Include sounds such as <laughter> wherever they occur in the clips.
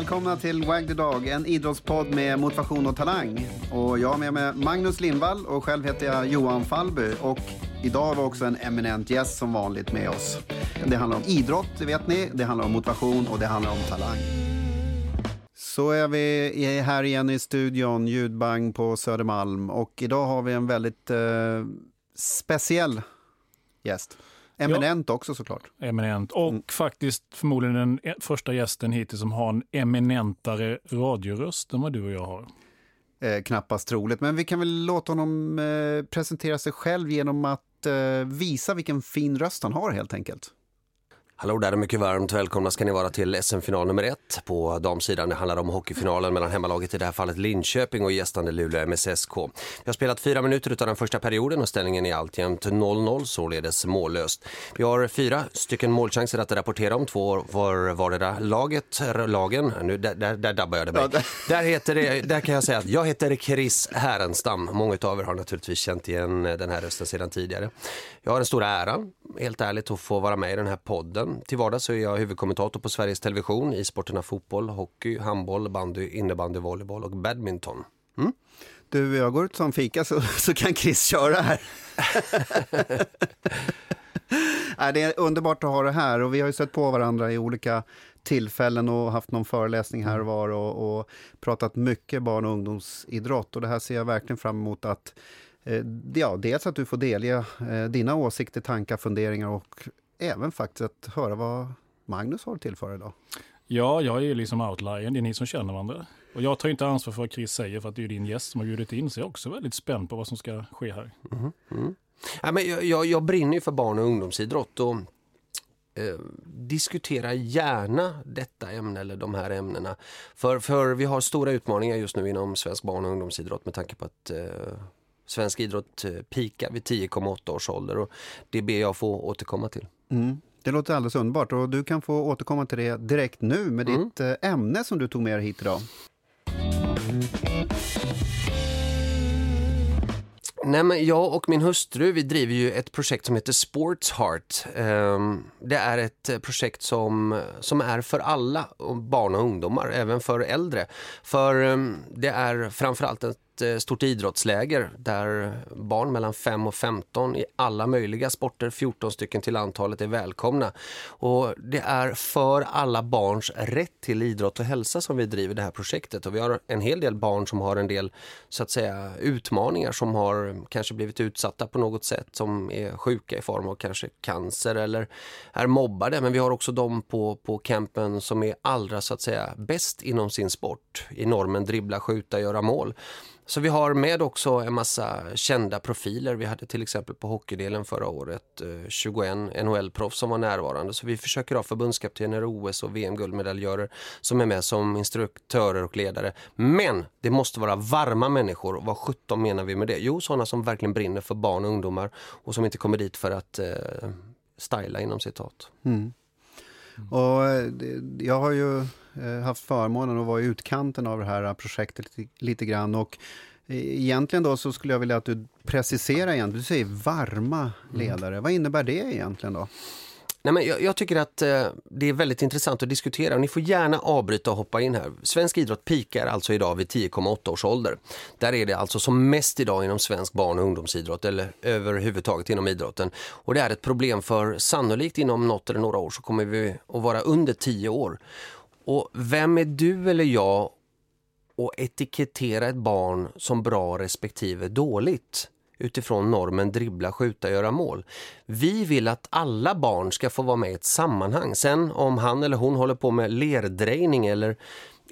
Välkomna till Wag the Dog, en idrottspodd med motivation och talang. Och jag har med mig Magnus Lindvall och själv heter jag Johan Fallby. Och idag har vi också en eminent gäst som vanligt med oss. Det handlar om idrott, det vet ni. Det handlar om motivation och det handlar om talang. Så är vi här igen i studion, ljudbang på Södermalm. Och idag har vi en väldigt eh, speciell gäst. Eminent ja. också såklart. Eminent. Och mm. faktiskt förmodligen den e- första gästen hittills som har en eminentare radioröst än vad du och jag har. Eh, knappast troligt, men vi kan väl låta honom eh, presentera sig själv genom att eh, visa vilken fin röst han har helt enkelt. Hallå där och mycket varmt välkomna ska ni vara till SM-final nummer ett. På damsidan det handlar om hockeyfinalen mellan hemmalaget i det här fallet Linköping och gästande Luleå MSSK. Vi har spelat fyra minuter av den första perioden och ställningen är alltjämt 0-0, således mållöst. Vi har fyra stycken målchanser att rapportera om, två var vardera laget, lagen. Nu, där, där, där dabbar jag det mig. Ja, där, heter det, där kan jag säga att jag heter Chris Härenstam. Många av er har naturligtvis känt igen den här rösten sedan tidigare. Jag har den stora äran, helt ärligt, att få vara med i den här podden till vardags så är jag huvudkommentator på Sveriges Television i sporterna fotboll, hockey, handboll, bandy, innebandy, volleyboll och badminton. Mm? Du, jag går ut som fika så, <laughs> så kan Chris köra här. <laughs> det är underbart att ha det här och vi har ju sett på varandra i olika tillfällen och haft någon föreläsning här och var och, och pratat mycket barn och ungdomsidrott och det här ser jag verkligen fram emot att Ja, dels att du får delge eh, dina åsikter, tankar, funderingar och även faktiskt att höra vad Magnus har till för idag. Ja, jag är ju liksom outliern, det är ni som känner varandra. Och jag tar inte ansvar för vad Chris säger för att det är din gäst som har bjudit in, så jag är också väldigt spänd på vad som ska ske här. Mm. Mm. Ja, men jag, jag, jag brinner ju för barn och ungdomsidrott och eh, diskutera gärna detta ämne eller de här ämnena. För, för vi har stora utmaningar just nu inom svensk barn och ungdomsidrott med tanke på att eh, svensk idrott eh, pikar vid 10,8 års ålder och det ber jag få återkomma till. Mm. Det låter alldeles underbart och du kan få återkomma till det direkt nu med mm. ditt eh, ämne som du tog med dig hit idag. Nej, men jag och min hustru vi driver ju ett projekt som heter Sports Heart. Ehm, det är ett eh, projekt som, som är för alla barn och ungdomar, även för äldre. För ehm, det är framförallt ett ett eh, stort idrottsläger där barn mellan 5 och 15 i alla möjliga sporter, 14 stycken till antalet, är välkomna. Och det är för alla barns rätt till idrott och hälsa som vi driver det här projektet. Och vi har en hel del barn som har en del så att säga utmaningar som har kanske blivit utsatta på något sätt som är sjuka i form av kanske cancer eller är mobbade. Men vi har också de på, på campen som är allra så att säga bäst inom sin sport. I normen dribbla, skjuta, göra mål. Så vi har med också en massa kända profiler. Vi hade till exempel på hockeydelen förra året eh, 21 NHL-proffs som var närvarande. Så vi försöker ha förbundskaptener, OS och VM-guldmedaljörer som är med som instruktörer och ledare. Men det måste vara varma människor. Och vad 17 menar vi med det? Jo, sådana som verkligen brinner för barn och ungdomar och som inte kommer dit för att eh, styla inom citat. Mm. Och eh, jag har ju haft förmånen att vara i utkanten av det här projektet lite, grann. Och eh, egentligen då så skulle jag vilja att du preciserar igen. Du säger varma mm. ledare. Mm. Vad innebär det egentligen då? Nej, men jag, jag tycker att eh, det är väldigt intressant att diskutera och ni får gärna avbryta och hoppa in här. Svensk idrott pikar alltså idag vid 10,8 års ålder. Där är det alltså som mest idag inom svensk barn- och ungdomsidrott eller överhuvudtaget inom idrotten. Och det är ett problem för sannolikt inom något eller några år så kommer vi att vara under 10 år. Och vem är du eller jag att etikettera ett barn som bra respektive dåligt? utifrån normen dribbla, skjuta, göra mål. Vi vill att alla barn ska få vara med i ett sammanhang. Sen om han eller hon håller på med lerdrejning eller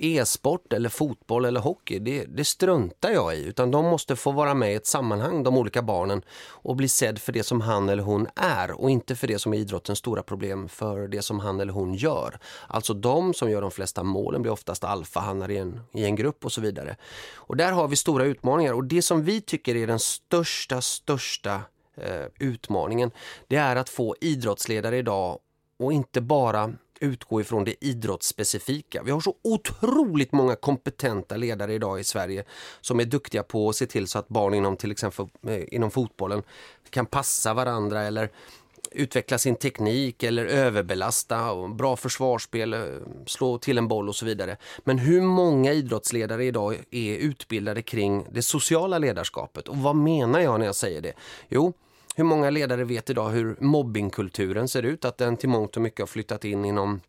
e-sport eller fotboll eller hockey, det, det, struntar jag i. Utan de måste få vara med i ett sammanhang, de olika barnen, och bli sedd för det som han eller hon är och inte för det som är idrottens stora problem för det som han eller hon gör. Alltså de som gör de flesta målen blir oftast alfahannar i en, i en grupp och så vidare. Och där har vi stora utmaningar och det som vi tycker är den största, största eh, utmaningen, det är att få idrottsledare idag och inte bara utgå ifrån det idrottsspecifika. Vi har så otroligt många kompetenta ledare idag i Sverige som är duktiga på att se till så att barn inom till exempel eh, inom fotbollen kan passa varandra eller utveckla sin teknik eller överbelasta, bra försvarsspel, eh, slå till en boll och så vidare. Men hur många idrottsledare idag är utbildade kring det sociala ledarskapet? Och vad menar jag när jag säger det? Jo, hur många ledare vet idag hur mobbingkulturen ser ut? Att den till mångt och mycket har flyttat in inom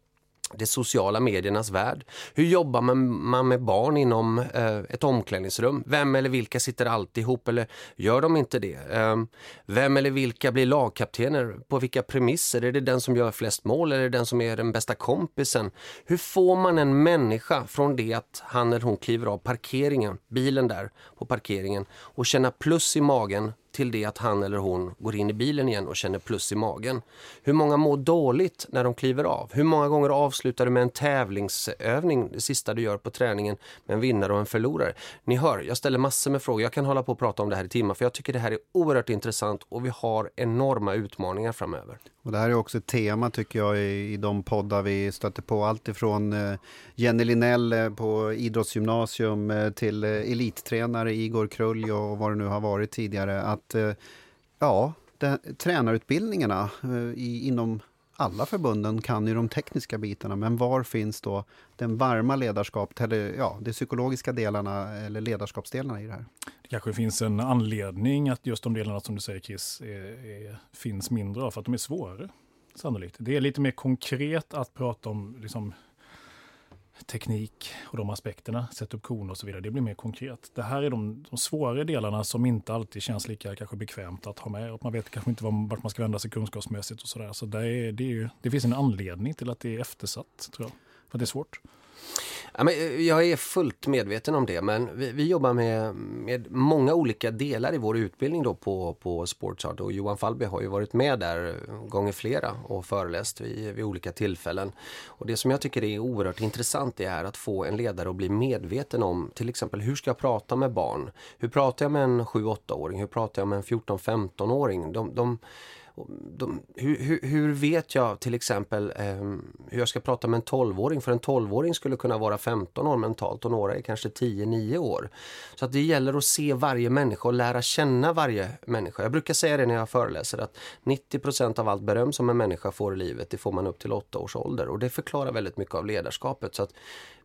de sociala mediernas värld. Hur jobbar man med barn inom eh, ett omklädningsrum? Vem eller vilka sitter alltid ihop eller gör de inte det? Ehm, vem eller vilka blir lagkaptener? På vilka premisser? Är det den som gör flest mål eller är det den som är den bästa kompisen? Hur får man en människa från det att han eller hon kliver av parkeringen, bilen där på parkeringen och känna plus i magen till det att han eller hon går in i bilen igen och känner plus i magen. Hur många mår dåligt när de kliver av? Hur många gånger avslutar du med en tävlingsövning, det sista du gör på träningen, med en vinnare och en förlorare? Ni hör, jag ställer massor med frågor. Jag kan hålla på och prata om det här i timmar för jag tycker det här är oerhört intressant och vi har enorma utmaningar framöver. Och det här är också ett tema tycker jag i, i de poddar vi stöter på. Allt ifrån eh, Jenny Linell eh, på idrottsgymnasium eh, till eh, elittränare Igor Krulj och vad det nu har varit tidigare. Att eh, ja, det, tränarutbildningarna eh, i, inom alla förbunden kan ju de tekniska bitarna, men var finns då den varma ledarskapet, eller ja, de psykologiska delarna eller ledarskapsdelarna i det här? Det kanske finns en anledning att just de delarna som du säger Chris, är, är, finns mindre av, för att de är svårare. Sannolikt. Det är lite mer konkret att prata om liksom, teknik och de aspekterna, sätta upp koner och så vidare. Det blir mer konkret. Det här är de, de svårare delarna som inte alltid känns lika kanske bekvämt att ha med. Och man vet kanske inte vart man ska vända sig kunskapsmässigt och sådär. Så det, är, det, är ju, det finns en anledning till att det är eftersatt, tror jag. För det är svårt. Ja, men eh, jag är fullt medveten om det, men vi, vi jobbar med, med många olika delar i vår utbildning då på, på Sportsart och Johan Falby har ju varit med där gånger flera och föreläst vid, vid olika tillfällen. Och det som jag tycker är oerhört intressant är att få en ledare att bli medveten om till exempel hur ska jag prata med barn? Hur pratar jag med en 7-8-åring? Hur pratar jag med en 14-15-åring? De, de de, hur, hur, vet jag till exempel eh, hur jag ska prata med en 12-åring? För en 12-åring skulle kunna vara 15 år mentalt och några är kanske 10-9 år. Så att det gäller att se varje människa och lära känna varje människa. Jag brukar säga det när jag föreläser att 90% av allt beröm som en människa får i livet det får man upp till 8 års ålder. Och det förklarar väldigt mycket av ledarskapet. Så att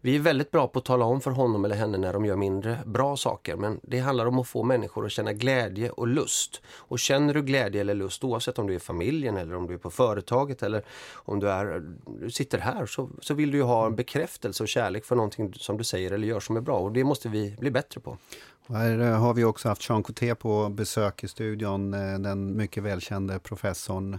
vi är väldigt bra på att tala om för honom eller henne när de gör mindre bra saker. Men det handlar om att få människor att känna glädje och lust. Och känner du glädje eller lust oavsett om du är i familjen eller om du är på företaget eller om du, är, du sitter här så, så vill du ju ha en bekräftelse och kärlek för någonting som du säger eller gör som är bra. Och det måste vi bli bättre på. Och här eh, har vi också haft Jean Couté på besök i studion, eh, den mycket välkände professorn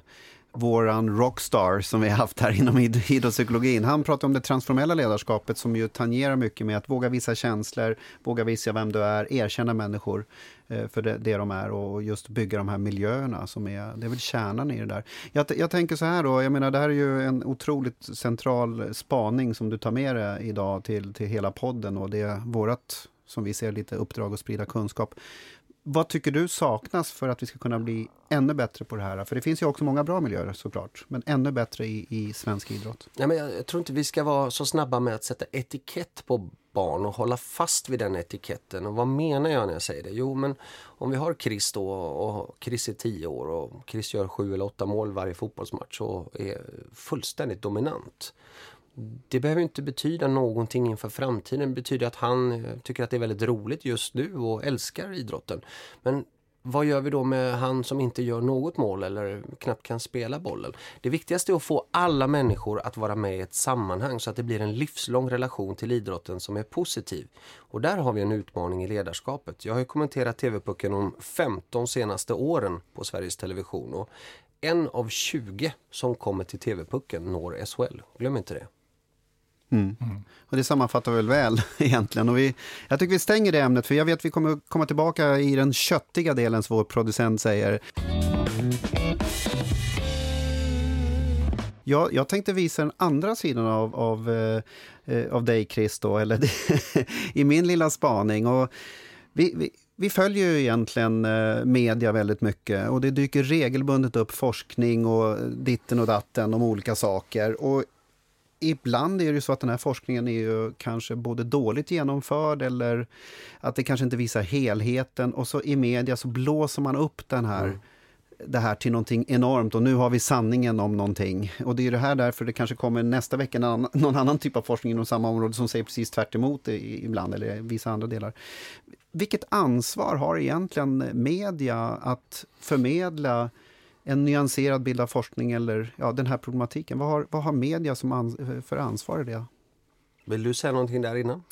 våran rockstar som vi har haft här inom idrottspsykologin. Han pratar om det transformella ledarskapet som ju tangerar mycket med att våga visa känslor, våga visa vem du är, erkänna människor eh, för det, det de är och just bygga de här miljöerna som är, det är väl kärnan i det där. Jag, jag tänker så här då, jag menar det här är ju en otroligt central spaning som du tar med dig idag till, till hela podden och det är vårat som vi ser lite uppdrag att sprida kunskap. Vad tycker du saknas för att vi ska kunna bli ännu bättre på det här? För det finns ju också många bra miljöer såklart, men ännu bättre i, i svensk idrott. Nej, men jag, jag tror inte vi ska vara så snabba med att sätta etikett på barn och hålla fast vid den etiketten. Och vad menar jag när jag säger det? Jo, men om vi har Chris då och Chris är 10 år och Chris gör sju eller åtta mål varje fotbollsmatch och är fullständigt dominant det behöver inte betyda någonting inför framtiden. Det betyder att han eh, tycker att det är väldigt roligt just nu och älskar idrotten. Men vad gör vi då med han som inte gör något mål eller knappt kan spela bollen? Det viktigaste är att få alla människor att vara med i ett sammanhang så att det blir en livslång relation till idrotten som är positiv. Och där har vi en utmaning i ledarskapet. Jag har kommenterat TV-pucken om 15 senaste åren på Sveriges Television och en av 20 som kommer till TV-pucken når SHL. Glöm inte det. Mm. Mm. Och det sammanfattar väl väl <laughs> egentligen. Och vi, jag tycker vi stänger det ämnet, för jag vet att vi kommer komma tillbaka i den köttiga delen, som vår producent säger. Jag, jag tänkte visa den andra sidan av, av, eh, eh av dig, Chris, då, eller <laughs> i min lilla spaning. Och vi, vi, vi följer ju egentligen eh, media väldigt mycket och det dyker regelbundet upp forskning och ditten och datten om olika saker. Och ibland är det så att den här forskningen är ju kanske både dåligt genomförd eller att det kanske inte visar helheten och så i media så blåser man upp den här mm. det här till någonting enormt och nu har vi sanningen om någonting. Och det är det här därför det kanske kommer nästa vecka någon, någon annan typ av forskning inom samma område som säger precis tvärt emot ibland eller vissa andra delar. Vilket ansvar har egentligen media att förmedla en nyanserad bild av forskning eller ja, den här problematiken? Vad har, vad har media som ans för ansvar i det? Vill du säga någonting där innan?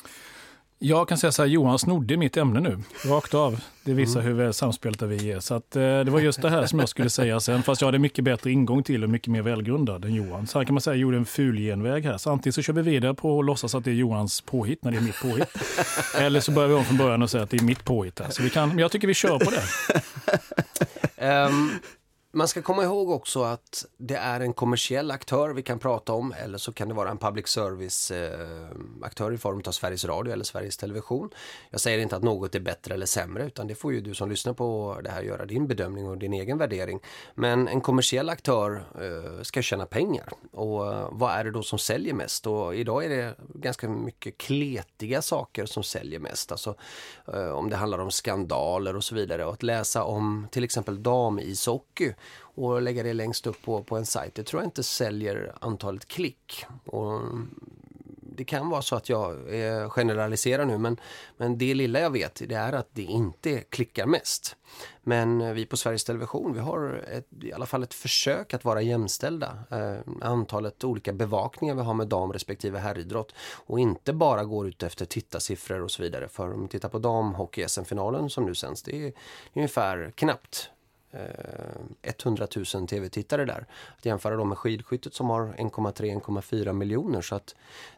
Jag kan säga så här, Johan snodde mitt ämne nu, rakt av. Det visar mm. hur väl samspelta vi är. Så att, eh, det var just det här som jag skulle säga sen, fast jag hade mycket bättre ingång till och mycket mer välgrundad än Johan. Så här kan man säga, jag gjorde en ful genväg här. Så antingen så kör vi vidare på att låtsas att det är Johans påhitt när det är mitt påhitt. <laughs> Eller så börjar vi om från början och säger att det är mitt påhitt här. Så vi kan, men jag tycker vi kör på det. um, man ska komma ihåg också att det är en kommersiell aktör vi kan prata om eller så kan det vara en public service eh, aktör i form av Sveriges Radio eller Sveriges Television. Jag säger inte att något är bättre eller sämre utan det får ju du som lyssnar på det här göra din bedömning och din egen värdering. Men en kommersiell aktör eh, ska tjäna pengar och eh, vad är det då som säljer mest? Och idag är det ganska mycket kletiga saker som säljer mest. Alltså eh, om det handlar om skandaler och så vidare och att läsa om till exempel damishockey och lägga det längst upp på, på en sajt. Det tror jag inte säljer antalet klick. Och det kan vara så att jag eh, generaliserar nu men, men det lilla jag vet det är att det inte klickar mest. Men eh, vi på Sveriges Television vi har ett, i alla fall ett försök att vara jämställda. Eh, antalet olika bevakningar vi har med dam respektive herridrott och inte bara går ut efter tittarsiffror och så vidare. För om vi tittar på damhockey-SM-finalen som nu sänds det är ungefär knappt Eh, 100 000 tv-tittare där. Att jämföra dem med skidskyttet som har 1,3-1,4 miljoner. Så att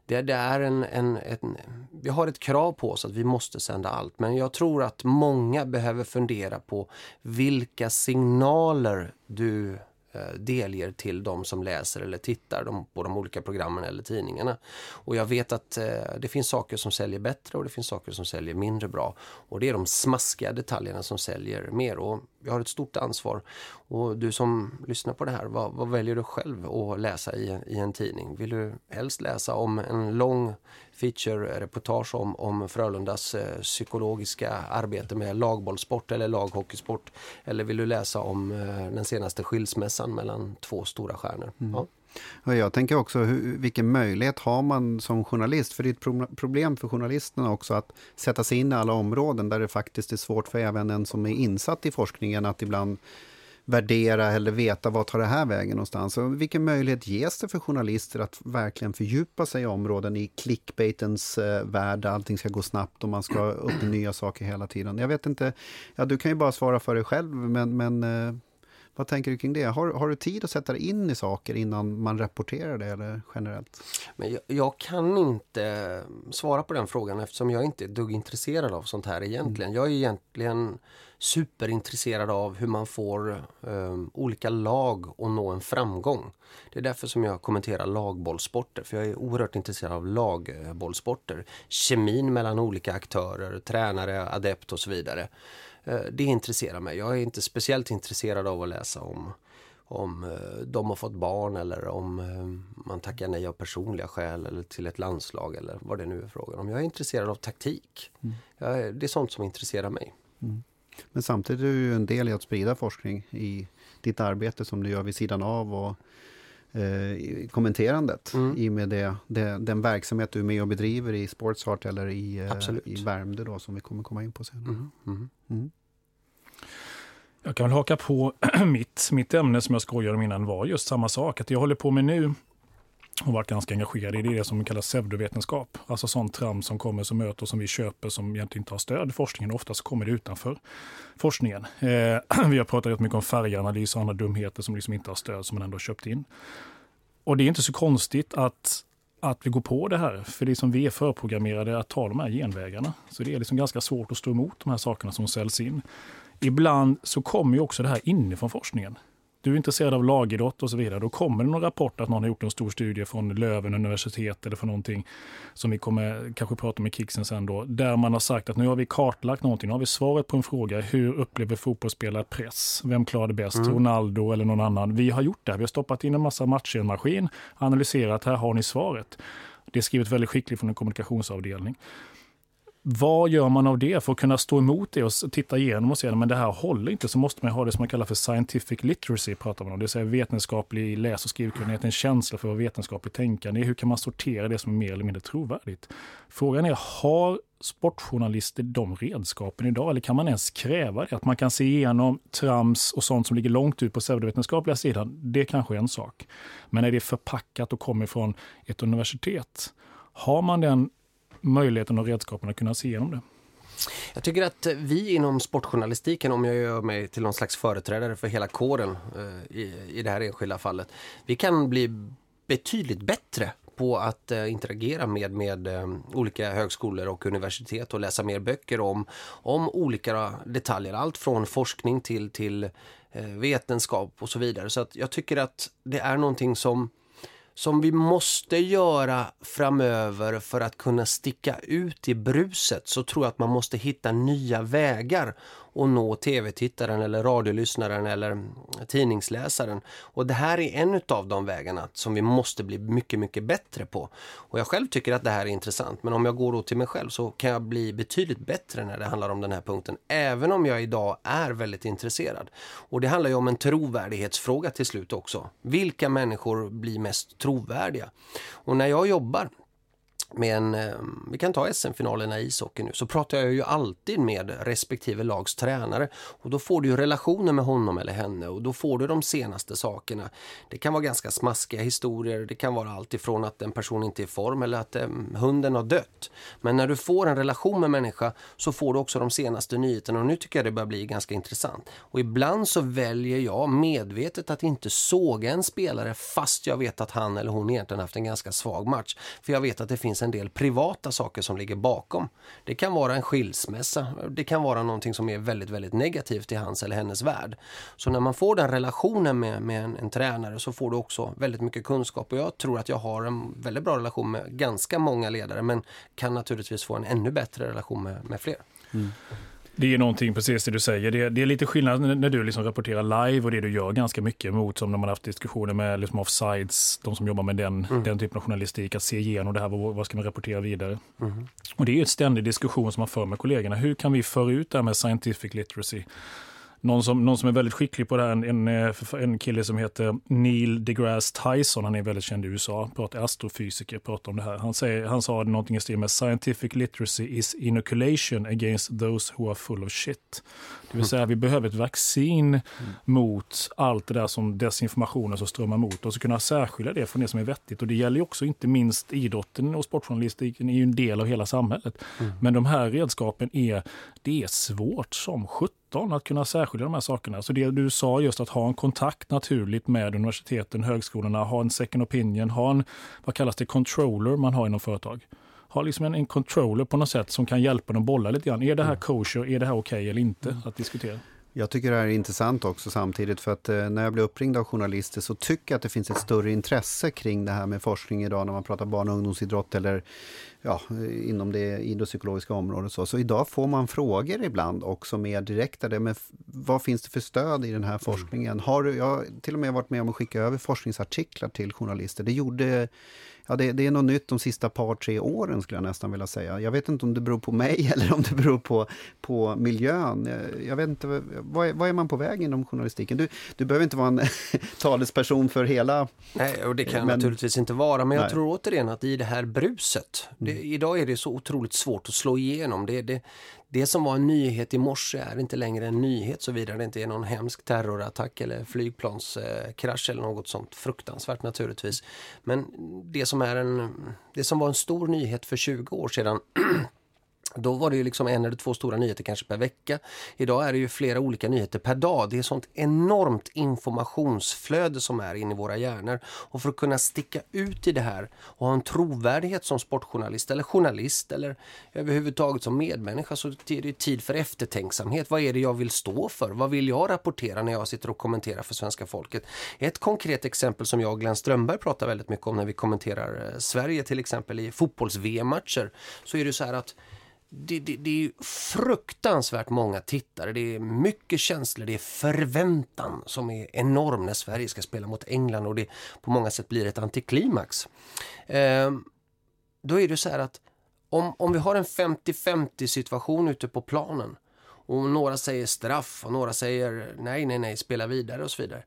det, det är en, en, en, vi har ett krav på oss att vi måste sända allt. Men jag tror att många behöver fundera på vilka signaler du Eh, delger till de som läser eller tittar på de olika programmen eller tidningarna. Och jag vet att eh, det finns saker som säljer bättre och det finns saker som säljer mindre bra. Och det är de smaskiga detaljerna som säljer mer och jag har ett stort ansvar. Och du som lyssnar på det här, vad, vad väljer du själv att läsa i, i en tidning? Vill du helst läsa om en lång feature-reportage om, om Frölundas eh, psykologiska arbete med lagbollsport eller laghockeysport? Eller vill du läsa om eh, den senaste skilsmässan mellan två stora stjärnor? Mm. Ja. Jag tänker också, hur, vilken möjlighet har man som journalist? För det är ett problem för journalisterna också att sätta sig in i alla områden där det faktiskt är svårt för även en som är insatt i forskningen att ibland värdera eller veta vad tar det här vägen någonstans. Och vilken möjlighet ges det för journalister att verkligen fördjupa sig i områden i clickbaitens eh, värld där allting ska gå snabbt och man ska upp med nya saker hela tiden. Jag vet inte, ja, du kan ju bara svara för dig själv, men, men eh, vad tänker du kring det? Har, har du tid att sätta dig in i saker innan man rapporterar det eller generellt? Men jag, jag, kan inte eh, svara på den frågan eftersom jag inte är dugg intresserad av sånt här egentligen. Mm. Jag är egentligen superintresserad av hur man får um, olika lag att nå en framgång. Det är därför som jag kommenterar lagbollsporter, för jag är oerhört intresserad av lagbollsporter. Kemin mellan olika aktörer, tränare, adept och så vidare. Uh, det intresserar mig. Jag är inte speciellt intresserad av att läsa om om uh, de har fått barn eller om uh, man tackar nej av personliga skäl eller till ett landslag eller vad det nu är frågan om. Jag är intresserad av taktik. Mm. Det är sånt som intresserar mig. Mm. Men samtidigt är du en del i att sprida forskning i ditt arbete som du gör vid sidan av och eh, kommenterandet mm. i och med det, det, den verksamhet du är med och bedriver i Sportsart eller i, eh, i Värmdö då, som vi kommer komma in på senare. Mm. Mm. mm. Jag kan väl haka på <clears throat> mitt, mitt ämne som jag skojade om innan var just samma sak. Att jag håller på med nu och varit ganska engagerad i det som kallas pseudovetenskap. Alltså sånt trams som kommer som möter och som vi köper som egentligen inte har stöd i forskningen. Oftast kommer det utanför forskningen. Eh, <clears throat> vi har pratat rätt mycket om färganalys och andra dumheter som liksom inte har stöd som man ändå har köpt in. Och det är inte så konstigt att, att vi går på det här. För det är som vi är förprogrammerade att ta de här genvägarna. Så det är liksom ganska svårt att stå emot de här sakerna som säljs in. Ibland så kommer ju också det här inifrån forskningen du är intresserad av lagidrott och så vidare, då kommer det någon rapport att någon har gjort en stor studie från Löven universitet eller från någonting som vi kommer kanske prata om i Kixen sen då, där man har sagt att nu har vi kartlagt någonting, nu har vi svaret på en fråga, hur upplever fotbollsspelare press? Vem klarar det bäst? Mm. Ronaldo eller någon annan? Vi har gjort det, vi har stoppat in en massa matcher i en maskin, analyserat, här har ni svaret. Det är skrivet väldigt skickligt från en kommunikationsavdelning vad gör man av det för att kunna stå emot det och titta igenom och se att det här håller inte så måste man ha det som man kallar för scientific literacy, pratar man om. det vill säga vetenskaplig läs och skrivkunnighet, en känsla för vetenskapligt tänkande. Hur kan man sortera det som är mer eller mindre trovärdigt? Frågan är, har sportjournalister de redskapen idag? Eller kan man ens kräva det? Att man kan se igenom trams och sånt som ligger långt ut på pseudovetenskapliga sidan, det kanske är en sak. Men är det förpackat och kommer från ett universitet, har man den möjligheten och redskapen att kunna se igenom det? Jag tycker att vi inom sportjournalistiken, om jag gör mig till någon slags företrädare för hela kåren eh, i, i det här enskilda fallet, vi kan bli betydligt bättre på att eh, interagera med, med eh, olika högskolor och universitet och läsa mer böcker om, om olika detaljer. Allt från forskning till, till vetenskap och så vidare. Så att jag tycker att det är någonting som som vi måste göra framöver för att kunna sticka ut i bruset så tror jag att man måste hitta nya vägar och nå tv-tittaren eller radiolyssnaren eller tidningsläsaren. Och det här är en av de vägarna som vi måste bli mycket, mycket bättre på. Och jag själv tycker att det här är intressant, men om jag går då till mig själv så kan jag bli betydligt bättre när det handlar om den här punkten, även om jag idag är väldigt intresserad. Och det handlar ju om en trovärdighetsfråga till slut också. Vilka människor blir mest trovärdiga? Och när jag jobbar med en, ehm, vi kan ta SM-finalerna i ishockey nu, så pratar jag ju alltid med respektive lags tränare och då får du ju relationer med honom eller henne och då får du de senaste sakerna. Det kan vara ganska smaskiga historier, det kan vara allt ifrån att en person inte är i form eller att um, hunden har dött. Men när du får en relation med människa så får du också de senaste nyheterna och nu tycker jag det börjar bli ganska intressant. Och ibland så väljer jag medvetet att inte såga en spelare fast jag vet att han eller hon egentligen haft en ganska svag match. För jag vet att det finns finns en del privata saker som ligger bakom. Det kan vara en skilsmässa, det kan vara någonting som är väldigt, väldigt negativt i hans eller hennes värld. Så när man får den relationen med, med en, en, tränare så får du också väldigt mycket kunskap och jag tror att jag har en väldigt bra relation med ganska många ledare men kan naturligtvis få en ännu bättre relation med, med fler. Mm. Det är någonting precis det du säger. Det är, det är lite skillnad när du liksom rapporterar live och det du gör ganska mycket mot som när man haft diskussioner med liksom offsides, de som jobbar med den, mm. den typen av journalistik, att se igenom det här, vad, vad ska man rapportera vidare? Mm. Och det är en ständig diskussion som man för med kollegorna. Hur kan vi föra ut det här med scientific literacy? Någon som, någon som är väldigt skicklig på det här, en, en, eh, en kille som heter Neil deGrasse Tyson, han är väldigt känd i USA, pratar astrofysiker, pratar om det här. Han, säger, han sa någonting i stil med “Scientific literacy is inoculation against those who are full of shit”. Det vill säga vi behöver ett vaccin mm. mot allt det där som desinformationen som strömmar mot oss och kunna särskilja det från det som är vettigt. Och det gäller också inte minst idrotten och sportjournalistiken är ju en del av hela samhället. Mm. Men de här redskapen är, det är svårt som 17 att kunna särskilja de här sakerna. Så det du sa just att ha en kontakt naturligt med universiteten, högskolorna, ha en second opinion, ha en, vad kallas det, controller man har inom företag ha liksom en, en controller på något sätt som kan hjälpa dem bolla lite grann. Är det här mm. kosher? Är det här okej okay eller inte? Mm. Att diskutera. Jag tycker det här är intressant också samtidigt för att eh, när jag blir uppringd av journalister så tycker jag att det finns ett större intresse kring det här med forskning idag när man pratar barn och ungdomsidrott eller ja, inom det idrottspsykologiska området. Så. så idag får man frågor ibland också mer direkta. Vad finns det för stöd i den här forskningen? Har, jag har till och med varit med om att skicka över forskningsartiklar till journalister. Det gjorde Ja, det, det, är något nytt de sista par, tre åren skulle jag nästan vilja säga. Jag vet inte om det beror på mig <laughs> eller om det beror på, på miljön. Jag vet inte, vad är, vad är man på väg inom journalistiken? Du, du behöver inte vara en <laughs> talesperson för hela... Nej, och det kan jag men, naturligtvis inte vara, men jag nej. tror återigen att i det här bruset, det, mm. idag är det så otroligt svårt att slå igenom. Det, det, det som var en nyhet i morse är inte längre en nyhet såvida det inte är någon hemsk terrorattack eller flygplanskrasch eller något sånt fruktansvärt naturligtvis. Men det som, är en, det som var en stor nyhet för 20 år sedan <clears throat> Då var det ju liksom en eller två stora nyheter kanske per vecka. Idag är det ju flera olika nyheter per dag. Det är sånt enormt informationsflöde som är inne i våra hjärnor. Och för att kunna sticka ut i det här och ha en trovärdighet som sportjournalist eller journalist eller överhuvudtaget som medmänniska så är det tid för eftertänksamhet. Vad är det jag vill stå för? Vad vill jag rapportera när jag sitter och kommenterar för svenska folket? Ett konkret exempel som jag och Glenn Strömberg pratar väldigt mycket om när vi kommenterar eh, Sverige till exempel i fotbolls-VM-matcher så är det så här att det, det, det, är fruktansvärt många tittare, det är mycket känslor, det är förväntan som är enorm när Sverige ska spela mot England och det på många sätt blir ett antiklimax. Eh, då är det så här att om, om vi har en 50-50 situation ute på planen och några säger straff och några säger nej, nej, nej, spela vidare och så vidare.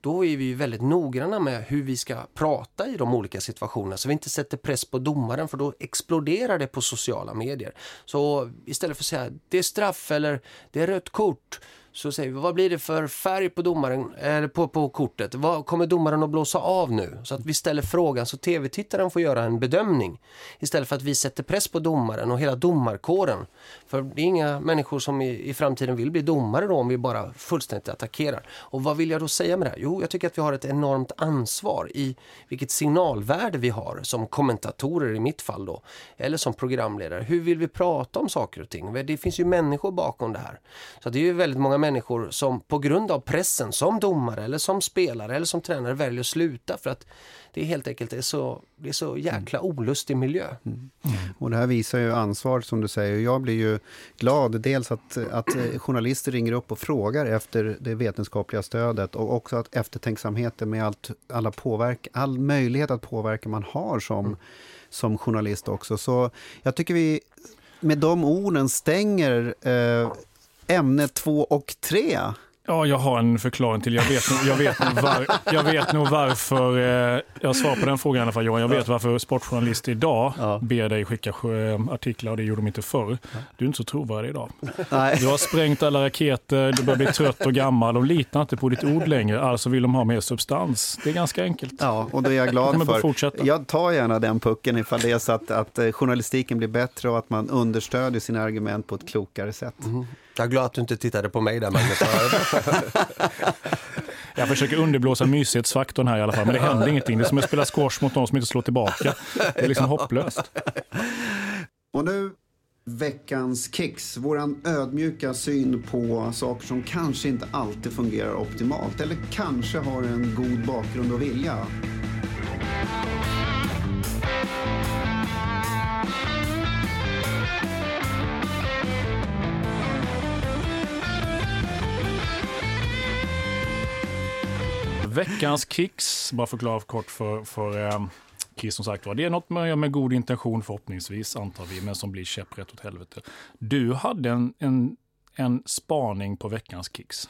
Då är vi väldigt noggranna med hur vi ska prata i de olika situationerna så vi inte sätter press på domaren för då exploderar det på sociala medier. Så istället för att säga det är straff eller det är rött kort så säger vi, vad blir det för färg på domaren, eller på, på kortet? Vad kommer domaren att blåsa av nu? Så att vi ställer frågan så tv-tittaren får göra en bedömning. Istället för att vi sätter press på domaren och hela domarkåren. För det är inga människor som i, i framtiden vill bli domare då om vi bara fullständigt attackerar. Och vad vill jag då säga med det här? Jo, jag tycker att vi har ett enormt ansvar i vilket signalvärde vi har som kommentatorer i mitt fall då. Eller som programledare. Hur vill vi prata om saker och ting? Det finns ju människor bakom det här. Så det är ju väldigt många människor som på grund av pressen som domare eller som spelare eller som tränare väljer att sluta för att det är helt enkelt är så, det är så jäkla mm. olustig miljö. Mm. Mm. Och det här visar ju ansvar som du säger. Jag blir ju glad dels att, att journalister ringer upp och frågar efter det vetenskapliga stödet och också att eftertänksamheten med allt, alla påverk, all möjlighet att påverka man har som, mm. som journalist också. Så jag tycker vi med de orden stänger eh, ämne två och tre. Ja, jag har en förklaring till. Jag vet, jag vet, nog, var, jag vet nog varför, eh, jag svarar på den frågan i alla fall Johan. Jag vet varför sportjournalister idag ja. ber dig skicka artiklar och det gjorde de inte förr. Du är inte så trovärdig idag. Nej. Du har sprängt alla raketer, du börjar bli trött och gammal. De litar inte på ditt ord längre, alltså vill de ha mer substans. Det är ganska enkelt. Ja, och det är jag glad för. Jag tar gärna den pucken ifall det är så att, att eh, journalistiken blir bättre och att man understödjer sina argument på ett klokare sätt. Mm. Jag är glad att du inte tittade på mig där Magnus. <laughs> Jag försöker underblåsa mysighetsfaktorn här i alla fall, men det händer ingenting. Det är som att spela squash mot någon som inte slår tillbaka. Det är liksom hopplöst. Och nu veckans kicks. Våran ödmjuka syn på saker som kanske inte alltid fungerar optimalt eller kanske har en god bakgrund och vilja. Veckans kicks, bara förklara kort för, för eh, Kiss som sagt var. Det är något man gör med god intention förhoppningsvis, antar vi, men som blir käpprätt åt helvete. Du hade en, en, en spaning på veckans kicks.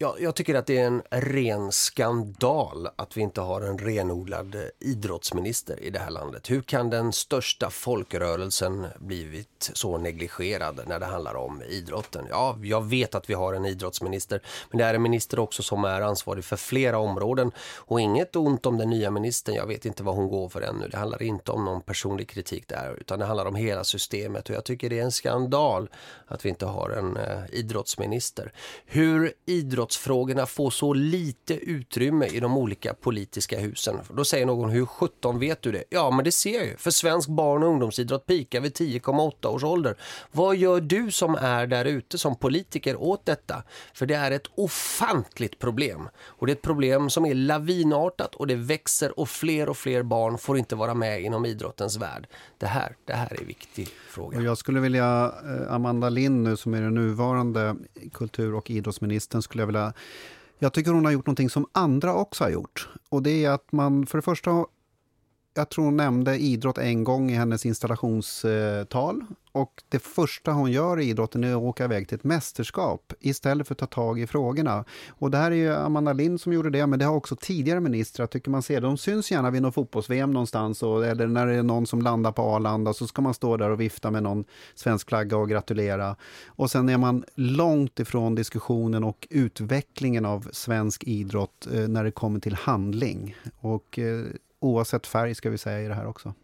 Ja, jag tycker att det är en ren skandal att vi inte har en renodlad eh, idrottsminister i det här landet. Hur kan den största folkrörelsen blivit så negligerad när det handlar om idrotten? Ja, jag vet att vi har en idrottsminister, men det är en minister också som är ansvarig för flera områden. Och inget ont om den nya ministern, jag vet inte vad hon går för ännu. Det handlar inte om någon personlig kritik där, utan det handlar om hela systemet. Och jag tycker det är en skandal att vi inte har en eh, idrottsminister. Hur idrott idrottsfrågorna får så lite utrymme i de olika politiska husen. Då säger någon, hur 17 vet du det? Ja, men det ser jag ju. För svensk barn- och ungdomsidrott pikar vid 10,8 års ålder. Vad gör du som är där ute som politiker åt detta? För det är ett ofantligt problem. Och det är ett problem som är lavinartat och det växer och fler och fler barn får inte vara med inom idrottens värld. Det här, det här är en viktig fråga. Och jag skulle vilja, eh, Amanda Lind nu som är den nuvarande kultur- och idrottsministern, skulle jag vilja jag tycker hon har gjort någonting som andra också har gjort. Och det är att man för det första jag tror hon nämnde idrott en gång i hennes installationstal. Och det första hon gör i idrotten är att åka iväg till ett mästerskap istället för att ta tag i frågorna. Och det här är ju Amanda Lind som gjorde det, men det har också tidigare ministrar, tycker man ser. De syns gärna vid någon fotbolls-VM någonstans, och, eller när det är någon som landar på Arlanda, så ska man stå där och vifta med någon svensk flagga och gratulera. Och sen är man långt ifrån diskussionen och utvecklingen av svensk idrott eh, när det kommer till handling. Och eh, oavsett färg ska vi säga i det här också.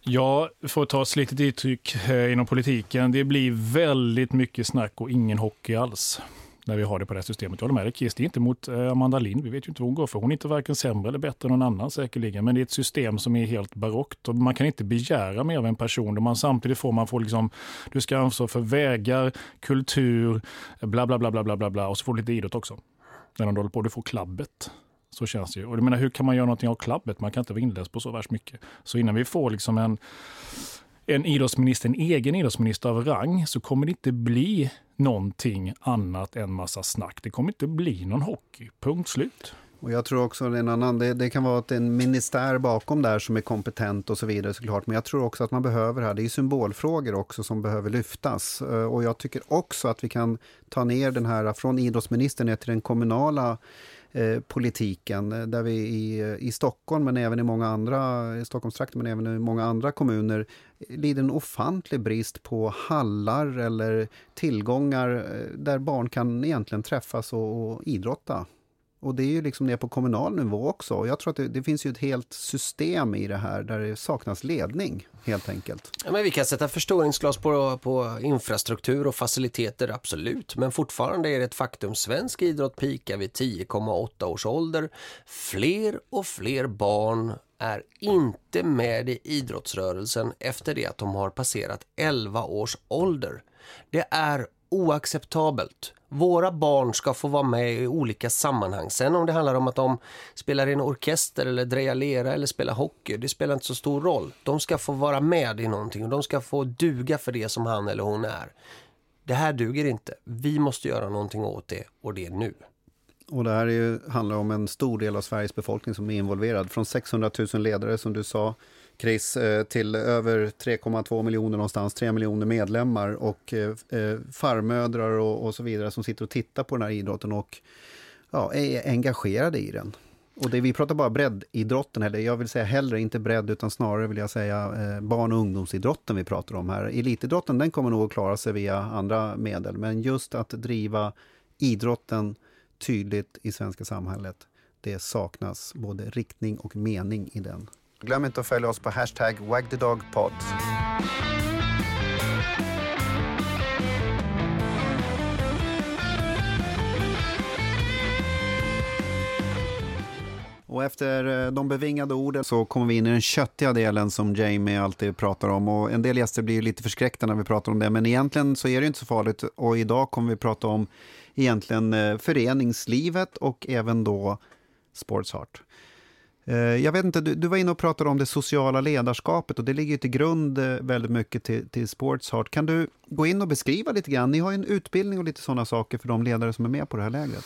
Ja, för att ta ett slitet uttryck eh, inom politiken, det blir väldigt mycket snack och ingen hockey alls när vi har det på det här systemet. Jag håller med dig Chris, det är inte mot eh, Amanda Lind, vi vet ju inte vad hon går för. Hon är inte varken sämre eller bättre än någon annan säkerligen, men det är ett system som är helt barockt och man kan inte begära mer av en person då man samtidigt får, man får liksom, du ska ansvara för vägar, kultur, bla bla bla bla bla bla och så får du lite idrott också. När de håller på, du får klabbet. Så känns det ju. Och jag menar, hur kan man göra någonting av klabbet? Man kan inte vara inläst på så värst mycket. Så innan vi får liksom en, en idrottsminister, en egen idrottsminister av rang, så kommer det inte bli någonting annat än massa snack. Det kommer inte bli någon hockey. Punkt slut. Och jag tror också en annan, det, det, kan vara att en ministär bakom där som är kompetent och så vidare såklart. Men jag tror också att man behöver här, det är symbolfrågor också som behöver lyftas. Eh, och jag tycker också att vi kan ta ner den här från idrottsministern ner till den kommunala eh, politiken. Eh, där vi i, eh, i Stockholm, men även i många andra, i Stockholmstrakten, men även i många andra kommuner lider en ofantlig brist på hallar eller tillgångar eh, där barn kan egentligen träffas och, och idrotta. Och det är ju liksom det på kommunal nivå också. Jag tror att det, det, finns ju ett helt system i det här där det saknas ledning helt enkelt. Ja, men vi kan sätta förstoringsglas på, på infrastruktur och faciliteter, absolut. Men fortfarande är det ett faktum. Svensk idrott pikar vid 10,8 års ålder. Fler och fler barn är inte med i idrottsrörelsen efter det att de har passerat 11 års ålder. Det är oacceptabelt. Våra barn ska få vara med i olika sammanhang. Sen om det handlar om att de spelar i en orkester eller drejar lera eller spelar hockey, det spelar inte så stor roll. De ska få vara med i någonting och de ska få duga för det som han eller hon är. Det här duger inte. Vi måste göra någonting åt det och det nu. Och det här är ju, handlar om en stor del av Sveriges befolkning som är involverad. Från 600 000 ledare som du sa Chris, eh, till över 3,2 miljoner någonstans, 3 miljoner medlemmar och eh, eh, farmödrar och, och, så vidare som sitter och tittar på den här idrotten och ja, är engagerade i den. Och det, vi pratar bara breddidrotten, eller jag vill säga hellre inte bredd utan snarare vill jag säga barn och ungdomsidrotten vi pratar om här. Elitidrotten den kommer nog att klara sig via andra medel, men just att driva idrotten tydligt i svenska samhället, det saknas både riktning och mening i den. Glöm inte att följa oss på hashtag wagthedogpod. Och efter eh, de bevingade orden så kommer vi in i den köttiga delen som Jamie alltid pratar om. Och en del gäster blir lite förskräckta när vi pratar om det, men egentligen så är det inte så farligt. Och idag kommer vi prata om egentligen eh, föreningslivet och även då Sports Heart. Eh, jag vet inte, du, du, var inne och pratade om det sociala ledarskapet och det ligger till grund eh, väldigt mycket till, till Sports Heart. Kan du gå in och beskriva lite grann? Ni har ju en utbildning och lite sådana saker för de ledare som är med på det här lägret.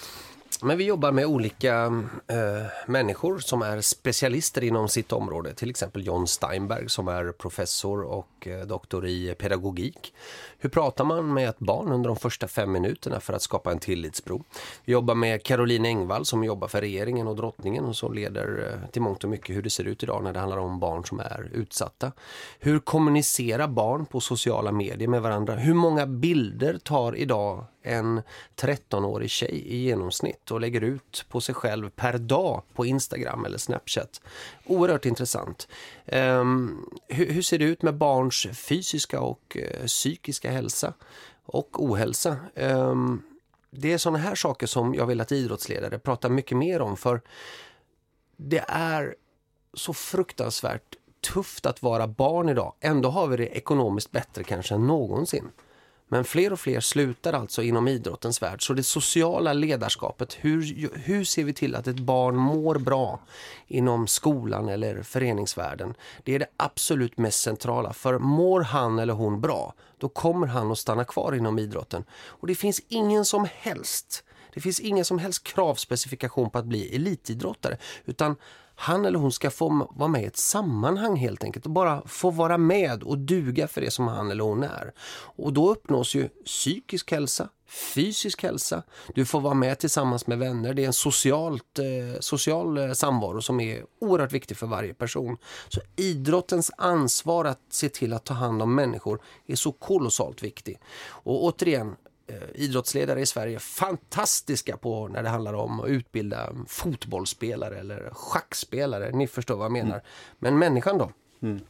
Men vi jobbar med olika eh, människor som är specialister inom sitt område. Till exempel John Steinberg som är professor och eh, doktor i pedagogik. Hur pratar man med ett barn under de första fem minuterna för att skapa en tillitsbro? Vi jobbar med Caroline Engvall som jobbar för regeringen och drottningen och som leder eh, till mångt och mycket hur det ser ut idag när det handlar om barn som är utsatta. Hur kommunicerar barn på sociala medier med varandra? Hur många bilder tar idag en 13-årig tjej i genomsnitt och lägger ut på sig själv per dag på Instagram eller Snapchat. Oerhört intressant. Ehm, um, hur, hur, ser det ut med barns fysiska och uh, psykiska hälsa och ohälsa? Um, det är sådana här saker som jag vill att idrottsledare pratar mycket mer om för det är så fruktansvärt tufft att vara barn idag. Ändå har vi det ekonomiskt bättre kanske än någonsin. Men fler och fler slutar alltså inom idrottens värld. Så det sociala ledarskapet, hur, hur ser vi till att ett barn mår bra inom skolan eller föreningsvärlden? Det är det absolut mest centrala. För mår han eller hon bra, då kommer han att stanna kvar inom idrotten. Och det finns ingen som helst det finns ingen som helst kravspecifikation på att bli elitidrottare utan han eller hon ska få vara med i ett sammanhang helt enkelt och bara få vara med och duga för det som han eller hon är. Och då uppnås ju psykisk hälsa, fysisk hälsa. Du får vara med tillsammans med vänner. Det är en socialt, eh, social eh, samvaro som är oerhört viktig för varje person. Så idrottens ansvar att se till att ta hand om människor är så kolossalt viktig. Och återigen, idrottsledare i Sverige fantastiska på när det handlar om att utbilda fotbollsspelare eller schackspelare. Ni förstår vad jag menar. Mm. Men människan då? Mm.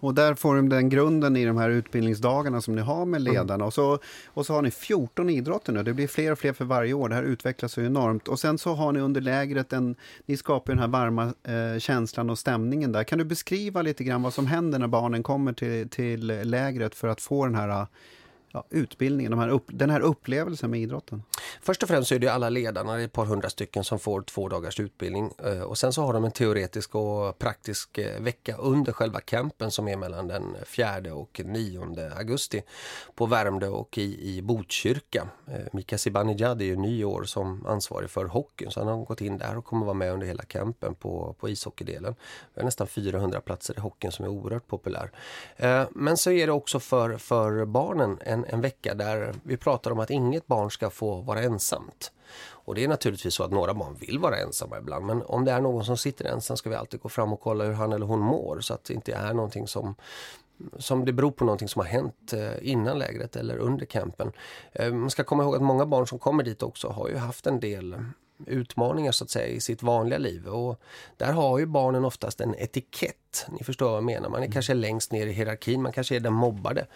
Och där får de den grunden i de här utbildningsdagarna som ni har med mm. ledarna. Mm. Och, så, och så har ni 14 idrotter nu. Det blir fler och fler för varje år. Det här utvecklas ju enormt. Och sen så har ni under lägret en, ni skapar den här varma eh, känslan och stämningen där. Kan du beskriva lite grann vad som händer när barnen kommer till, till lägret för att få den här ja, utbildningen, de här upp, den här upplevelsen med idrotten? Först och främst så är det alla ledarna, ett par hundra stycken som får två dagars utbildning eh, och sen så har de en teoretisk och praktisk eh, vecka under själva campen som är mellan den 4 och 9 augusti på Värmdö och i, i Botkyrka. Eh, Mika Zibanejad är ju ny år som ansvarig för hockeyn så han har gått in där och kommer vara med under hela campen på, på ishockeydelen. Vi har nästan 400 platser i hockeyn som är oerhört populär. Men så är det också för, för barnen en, en vecka där vi pratar om att inget barn ska få vara ensamt. Och det är naturligtvis så att några barn vill vara ensamma ibland men om det är någon som sitter ensam ska vi alltid gå fram och kolla hur han eller hon mår så att det inte är någonting som som det beror på någonting som har hänt eh, innan lägret eller under campen. Eh, man ska komma ihåg att många barn som kommer dit också har ju haft en del utmaningar så att säga i sitt vanliga liv och där har ju barnen oftast en etikett. Ni förstår vad jag menar. Man är mm. kanske längst ner i hierarkin, man kanske är den mobbade.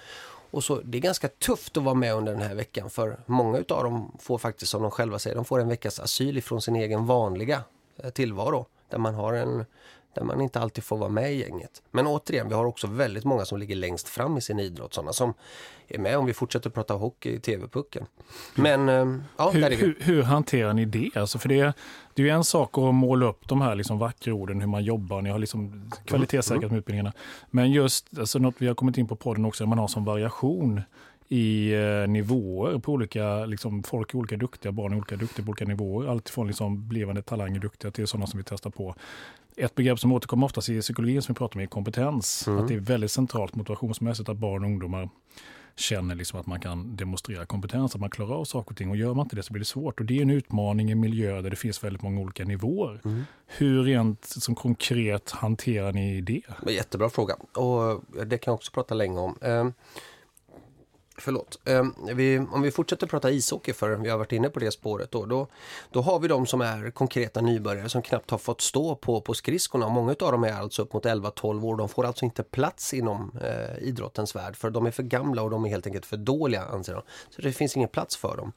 Och så, det är ganska tufft att vara med under den här veckan för många av dem får faktiskt som de själva säger, de får en veckas asyl ifrån sin egen vanliga eh, tillvaro. Där man har en där man inte alltid får vara med i gänget. Men återigen, vi har också väldigt många som ligger längst fram i sin idrott. Sådana som är med om vi fortsätter prata hockey i TV-pucken. Men eh, ja, hur, där är vi. Hur, hur hanterar ni det? Alltså för det, det är ju en sak att måla upp de här liksom vackra orden, hur man jobbar. Ni har liksom kvalitetssäkrat mm. med utbildningarna. Men just alltså något vi har kommit in på podden också, man har som variation i eh, nivåer på olika, liksom, folk är olika duktiga, barn är olika duktiga på olika nivåer. Allt från liksom, blivande talanger duktiga till sådana som vi testar på. Ett begrepp som återkommer oftast i psykologin som vi pratar om är kompetens. Mm. Att det är väldigt centralt motivationsmässigt att barn och ungdomar känner liksom att man kan demonstrera kompetens, att man klarar av saker och ting. Och gör man inte det så blir det svårt. Och det är en utmaning i en miljö där det finns väldigt många olika nivåer. Mm. Hur rent som konkret hanterar ni det? Jättebra fråga. Och det kan jag också prata länge om. Förlåt. Ehm, vi, om vi fortsätter prata ishockey för vi har varit inne på det spåret då, då, då har vi de som är konkreta nybörjare som knappt har fått stå på, på skridskorna. Många av dem är alltså upp mot 11-12 år. De får alltså inte plats inom eh, idrottens värld för de är för gamla och de är helt enkelt för dåliga anser de. Så det finns ingen plats för dem.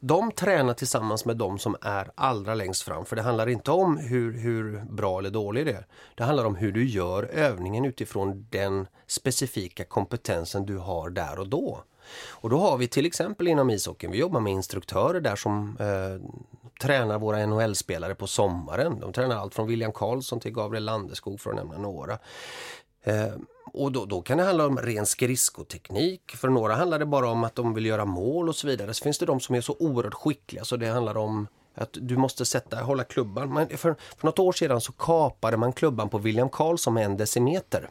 De tränar tillsammans med de som är allra längst fram för det handlar inte om hur, hur bra eller dålig det är. Det handlar om hur du gör övningen utifrån den specifika kompetensen du har där och då. Och då har vi till exempel inom ishockeyn, vi jobbar med instruktörer där som eh, tränar våra NHL-spelare på sommaren. De tränar allt från William Karlsson till Gabriel Landeskog för att nämna några. Eh, och då, då, kan det handla om ren skridskoteknik. För några handlar det bara om att de vill göra mål och så vidare. Så finns det de som är så oerhört skickliga så det handlar om att du måste sätta, hålla klubban. Man, för, för något år sedan så kapade man klubban på William Karlsson med en decimeter.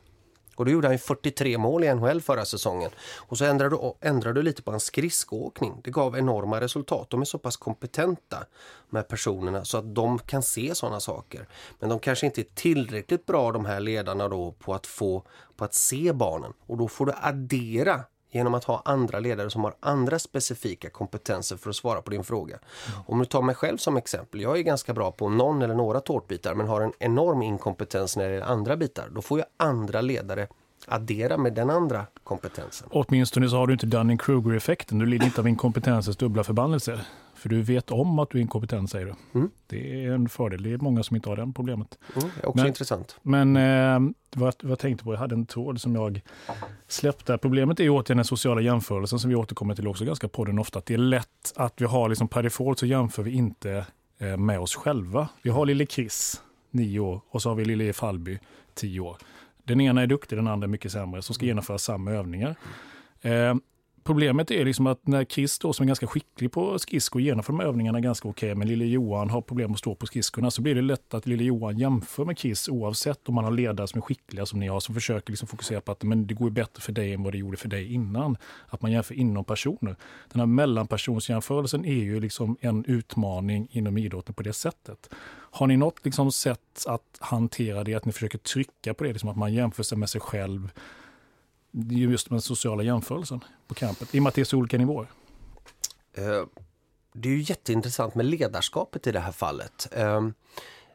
Och då gjorde han 43 mål i NHL förra säsongen. Och så ändrade du, ändrade du lite på hans skridskoåkning. Det gav enorma resultat. De är så pass kompetenta med personerna så att de kan se sådana saker. Men de kanske inte är tillräckligt bra de här ledarna då på att få på att se barnen. Och då får du addera genom att ha andra ledare som har andra specifika kompetenser för att svara på din fråga. Mm. Om du tar mig själv som exempel, jag är ganska bra på någon eller några tårtbitar men har en enorm inkompetens när det gäller andra bitar. Då får jag andra ledare addera med den andra kompetensen. Åtminstone så har du inte Dunning-Kruger-effekten. Du lider inte av inkompetensens dubbla förbannelser. För du vet om att du är inkompetent säger du. Mm. Det är en fördel. Det är många som inte har det problemet. Mm, det är också men, intressant. Men eh, vad, vad jag tänkte på, jag hade en tråd som jag släppte. Problemet är återigen den sociala jämförelsen som vi återkommer till också ganska på den ofta. Att det är lätt att vi har liksom per default så jämför vi inte eh, med oss själva. Vi har lille Chris, nio år, och så har vi lille Falby, tio år. Den ena är duktig, den andra är mycket sämre, som ska genomföra samma övningar. Eh, Problemet är liksom att när Chris då, som är ganska skicklig på skridsko genomför de här övningarna ganska okej, okay, men lille Johan har problem att stå på skridskorna, så blir det lätt att lille Johan jämför med Chris oavsett om man har ledare som är skickliga som ni har, som försöker liksom fokusera på att men det går bättre för dig än vad det gjorde för dig innan. Att man jämför inom personer. Den här mellanpersonsjämförelsen är ju liksom en utmaning inom idrotten på det sättet. Har ni något liksom sätt att hantera det, att ni försöker trycka på det, liksom att man jämför sig med sig själv det är just den sociala jämförelsen på campet, i och med att det är så olika nivåer. Eh, det är ju jätteintressant med ledarskapet i det här fallet. Ehm,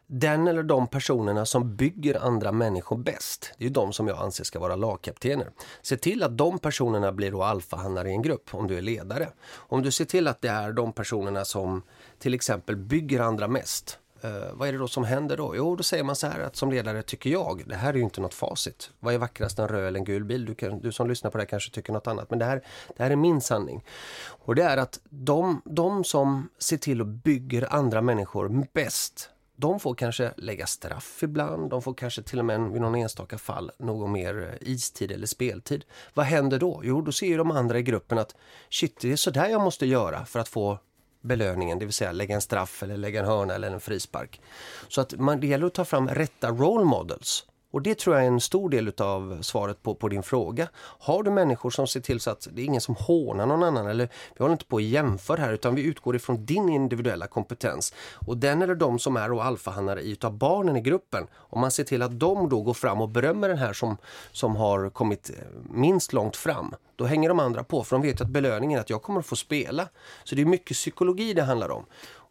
den eller de personerna som bygger andra människor bäst, det är de som jag anser ska vara lagkaptener. Se till att de personerna blir då alfahannar i en grupp om du är ledare. Om du ser till att det är de personerna som till exempel bygger andra mest, Eh, vad är det då som händer då? Jo, då säger man så här att som ledare tycker jag, det här är ju inte något facit. Vad är vackrast, en röd eller en gul bil? Du, kan, du som lyssnar på det här kanske tycker något annat, men det här, det här är min sanning. Och det är att de, de som ser till och bygger andra människor bäst, de får kanske lägga straff ibland, de får kanske till och med vid någon enstaka fall någon mer eh, istid eller speltid. Vad händer då? Jo, då ser ju de andra i gruppen att shit, det är sådär jag måste göra för att få belöningen, det vill säga lägga en straff eller lägga en hörna eller en frispark. Så att man, det gäller att ta fram rätta role models och det tror jag är en stor del av svaret på, på din fråga. Har du människor som ser till så att det är ingen som hånar någon annan eller vi håller inte på att jämföra här utan vi utgår ifrån din individuella kompetens. Och den eller de som är alfahannar utav barnen i gruppen. Om man ser till att de då går fram och berömmer den här som, som har kommit eh, minst långt fram. Då hänger de andra på för de vet att belöningen är att jag kommer att få spela. Så det är mycket psykologi det handlar om.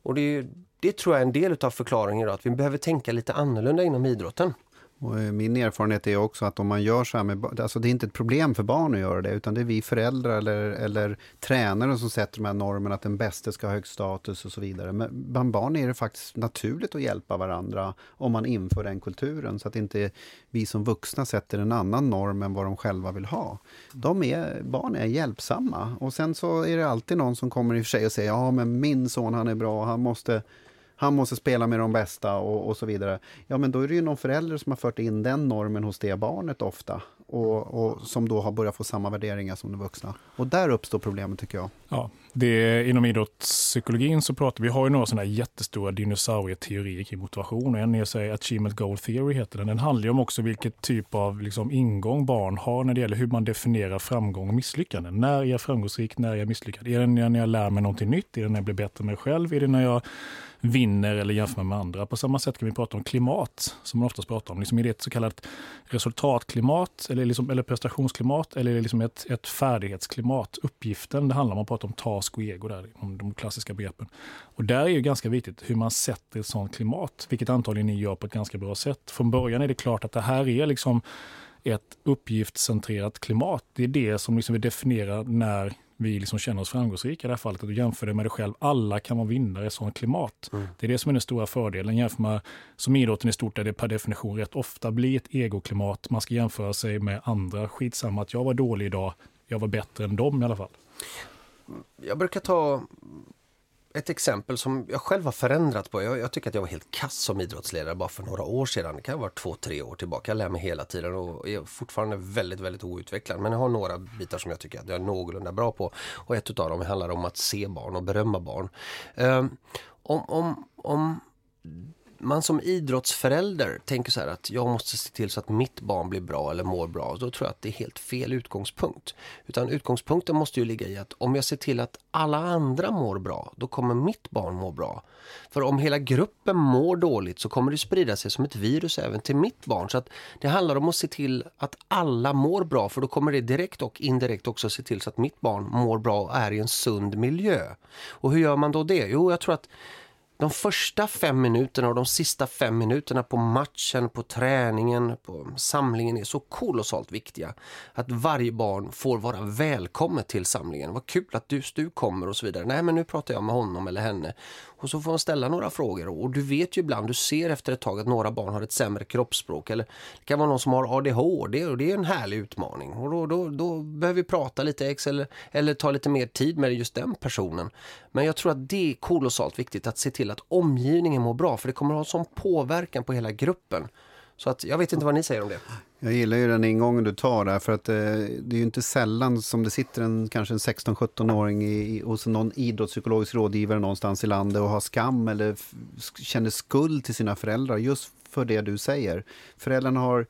Och det, det tror jag är en del av förklaringen att vi behöver tänka lite annorlunda inom idrotten. Och eh, min erfarenhet är också att om man gör så här med alltså det är inte ett problem för barn att göra det, utan det är vi föräldrar eller, eller tränare som sätter de här normerna att den bästa ska ha hög status och så vidare. Men bland barn är det faktiskt naturligt att hjälpa varandra om man inför den kulturen, så att inte vi som vuxna sätter en annan norm än vad de själva vill ha. De är, barn är hjälpsamma och sen så är det alltid någon som kommer i och för sig och säger ja men min son han är bra, han måste han måste spela med de bästa och, och, så vidare. Ja, men då är det ju någon förälder som har fört in den normen hos det barnet ofta. Och, och som då har börjat få samma värderingar som de vuxna. Och där uppstår problemet tycker jag. Ja, det, inom idrottspsykologin så pratar vi, har ju några sådana här jättestora dinosaurieteorier kring motivation. och En är sig Achievement Goal Theory heter den. Den handlar ju om också vilket typ av liksom, ingång barn har när det gäller hur man definierar framgång och misslyckande. När är jag framgångsrik, när är jag misslyckad? Är det när jag lär mig någonting nytt? Är det när jag blir bättre med mig själv? Är det när jag vinner eller jämför med andra. På samma sätt kan vi prata om klimat, som man oftast pratar om. Liksom är det ett så kallat resultatklimat eller, liksom, eller prestationsklimat eller liksom ett, ett färdighetsklimat? Uppgiften, det handlar om att prata om task och ego, där, om de klassiska begreppen. Och där är ju ganska viktigt hur man sätter ett sådant klimat, vilket antagligen ni gör på ett ganska bra sätt. Från början är det klart att det här är liksom ett uppgiftscentrerat klimat. Det är det som liksom vi definierar när vi liksom känner oss framgångsrika i det här fallet. Att du jämför det med dig själv. Alla kan vara vinnare i sådant klimat. Mm. Det är det som är den stora fördelen. Jämför med som idrotten i stort, där det per definition rätt ofta blir ett egoklimat. Man ska jämföra sig med andra. Skitsamma att jag var dålig idag. Jag var bättre än dem i alla fall. Jag brukar ta ett exempel som jag själv har förändrat på. Jag, jag, tycker att jag var helt kass som idrottsledare bara för några år sedan. Det kan vara två, tre år tillbaka. Jag lär mig hela tiden och är fortfarande väldigt, väldigt outvecklad. Men jag har några bitar som jag tycker att jag är någorlunda bra på. Och ett av dem handlar om att se barn och berömma barn. Um, om, om, om man som idrottsförälder tänker så här att jag måste se till så att mitt barn blir bra eller mår bra. Då tror jag att det är helt fel utgångspunkt. Utan utgångspunkten måste ju ligga i att om jag ser till att alla andra mår bra, då kommer mitt barn må bra. För om hela gruppen mår dåligt så kommer det sprida sig som ett virus även till mitt barn. Så att det handlar om att se till att alla mår bra för då kommer det direkt och indirekt också se till så att mitt barn mår bra och är i en sund miljö. Och hur gör man då det? Jo, jag tror att de första fem minuterna och de sista fem minuterna på matchen, på träningen, på samlingen är så kolossalt viktiga. Att varje barn får vara välkommen till samlingen. Vad kul att du, du kommer och så vidare. Nej men nu pratar jag med honom eller henne. Och så får man ställa några frågor. Och du vet ju ibland, du ser efter ett tag att några barn har ett sämre kroppsspråk. Eller det kan vara någon som har ADHD och det är en härlig utmaning. Och då, då, då behöver vi prata lite ex eller, eller ta lite mer tid med just den personen. Men jag tror att det är kolossalt viktigt att se till att omgivningen mår bra. För det kommer att ha en sån påverkan på hela gruppen. Så att, jag vet inte vad ni säger om det. Jag gillar ju den ingången du tar där, för att eh, det är ju inte sällan som det sitter en kanske en 16-17-åring i, hos någon idrottspsykologisk rådgivare någonstans i landet och har skam eller känner skuld till sina föräldrar just för det du säger. Föräldrarna har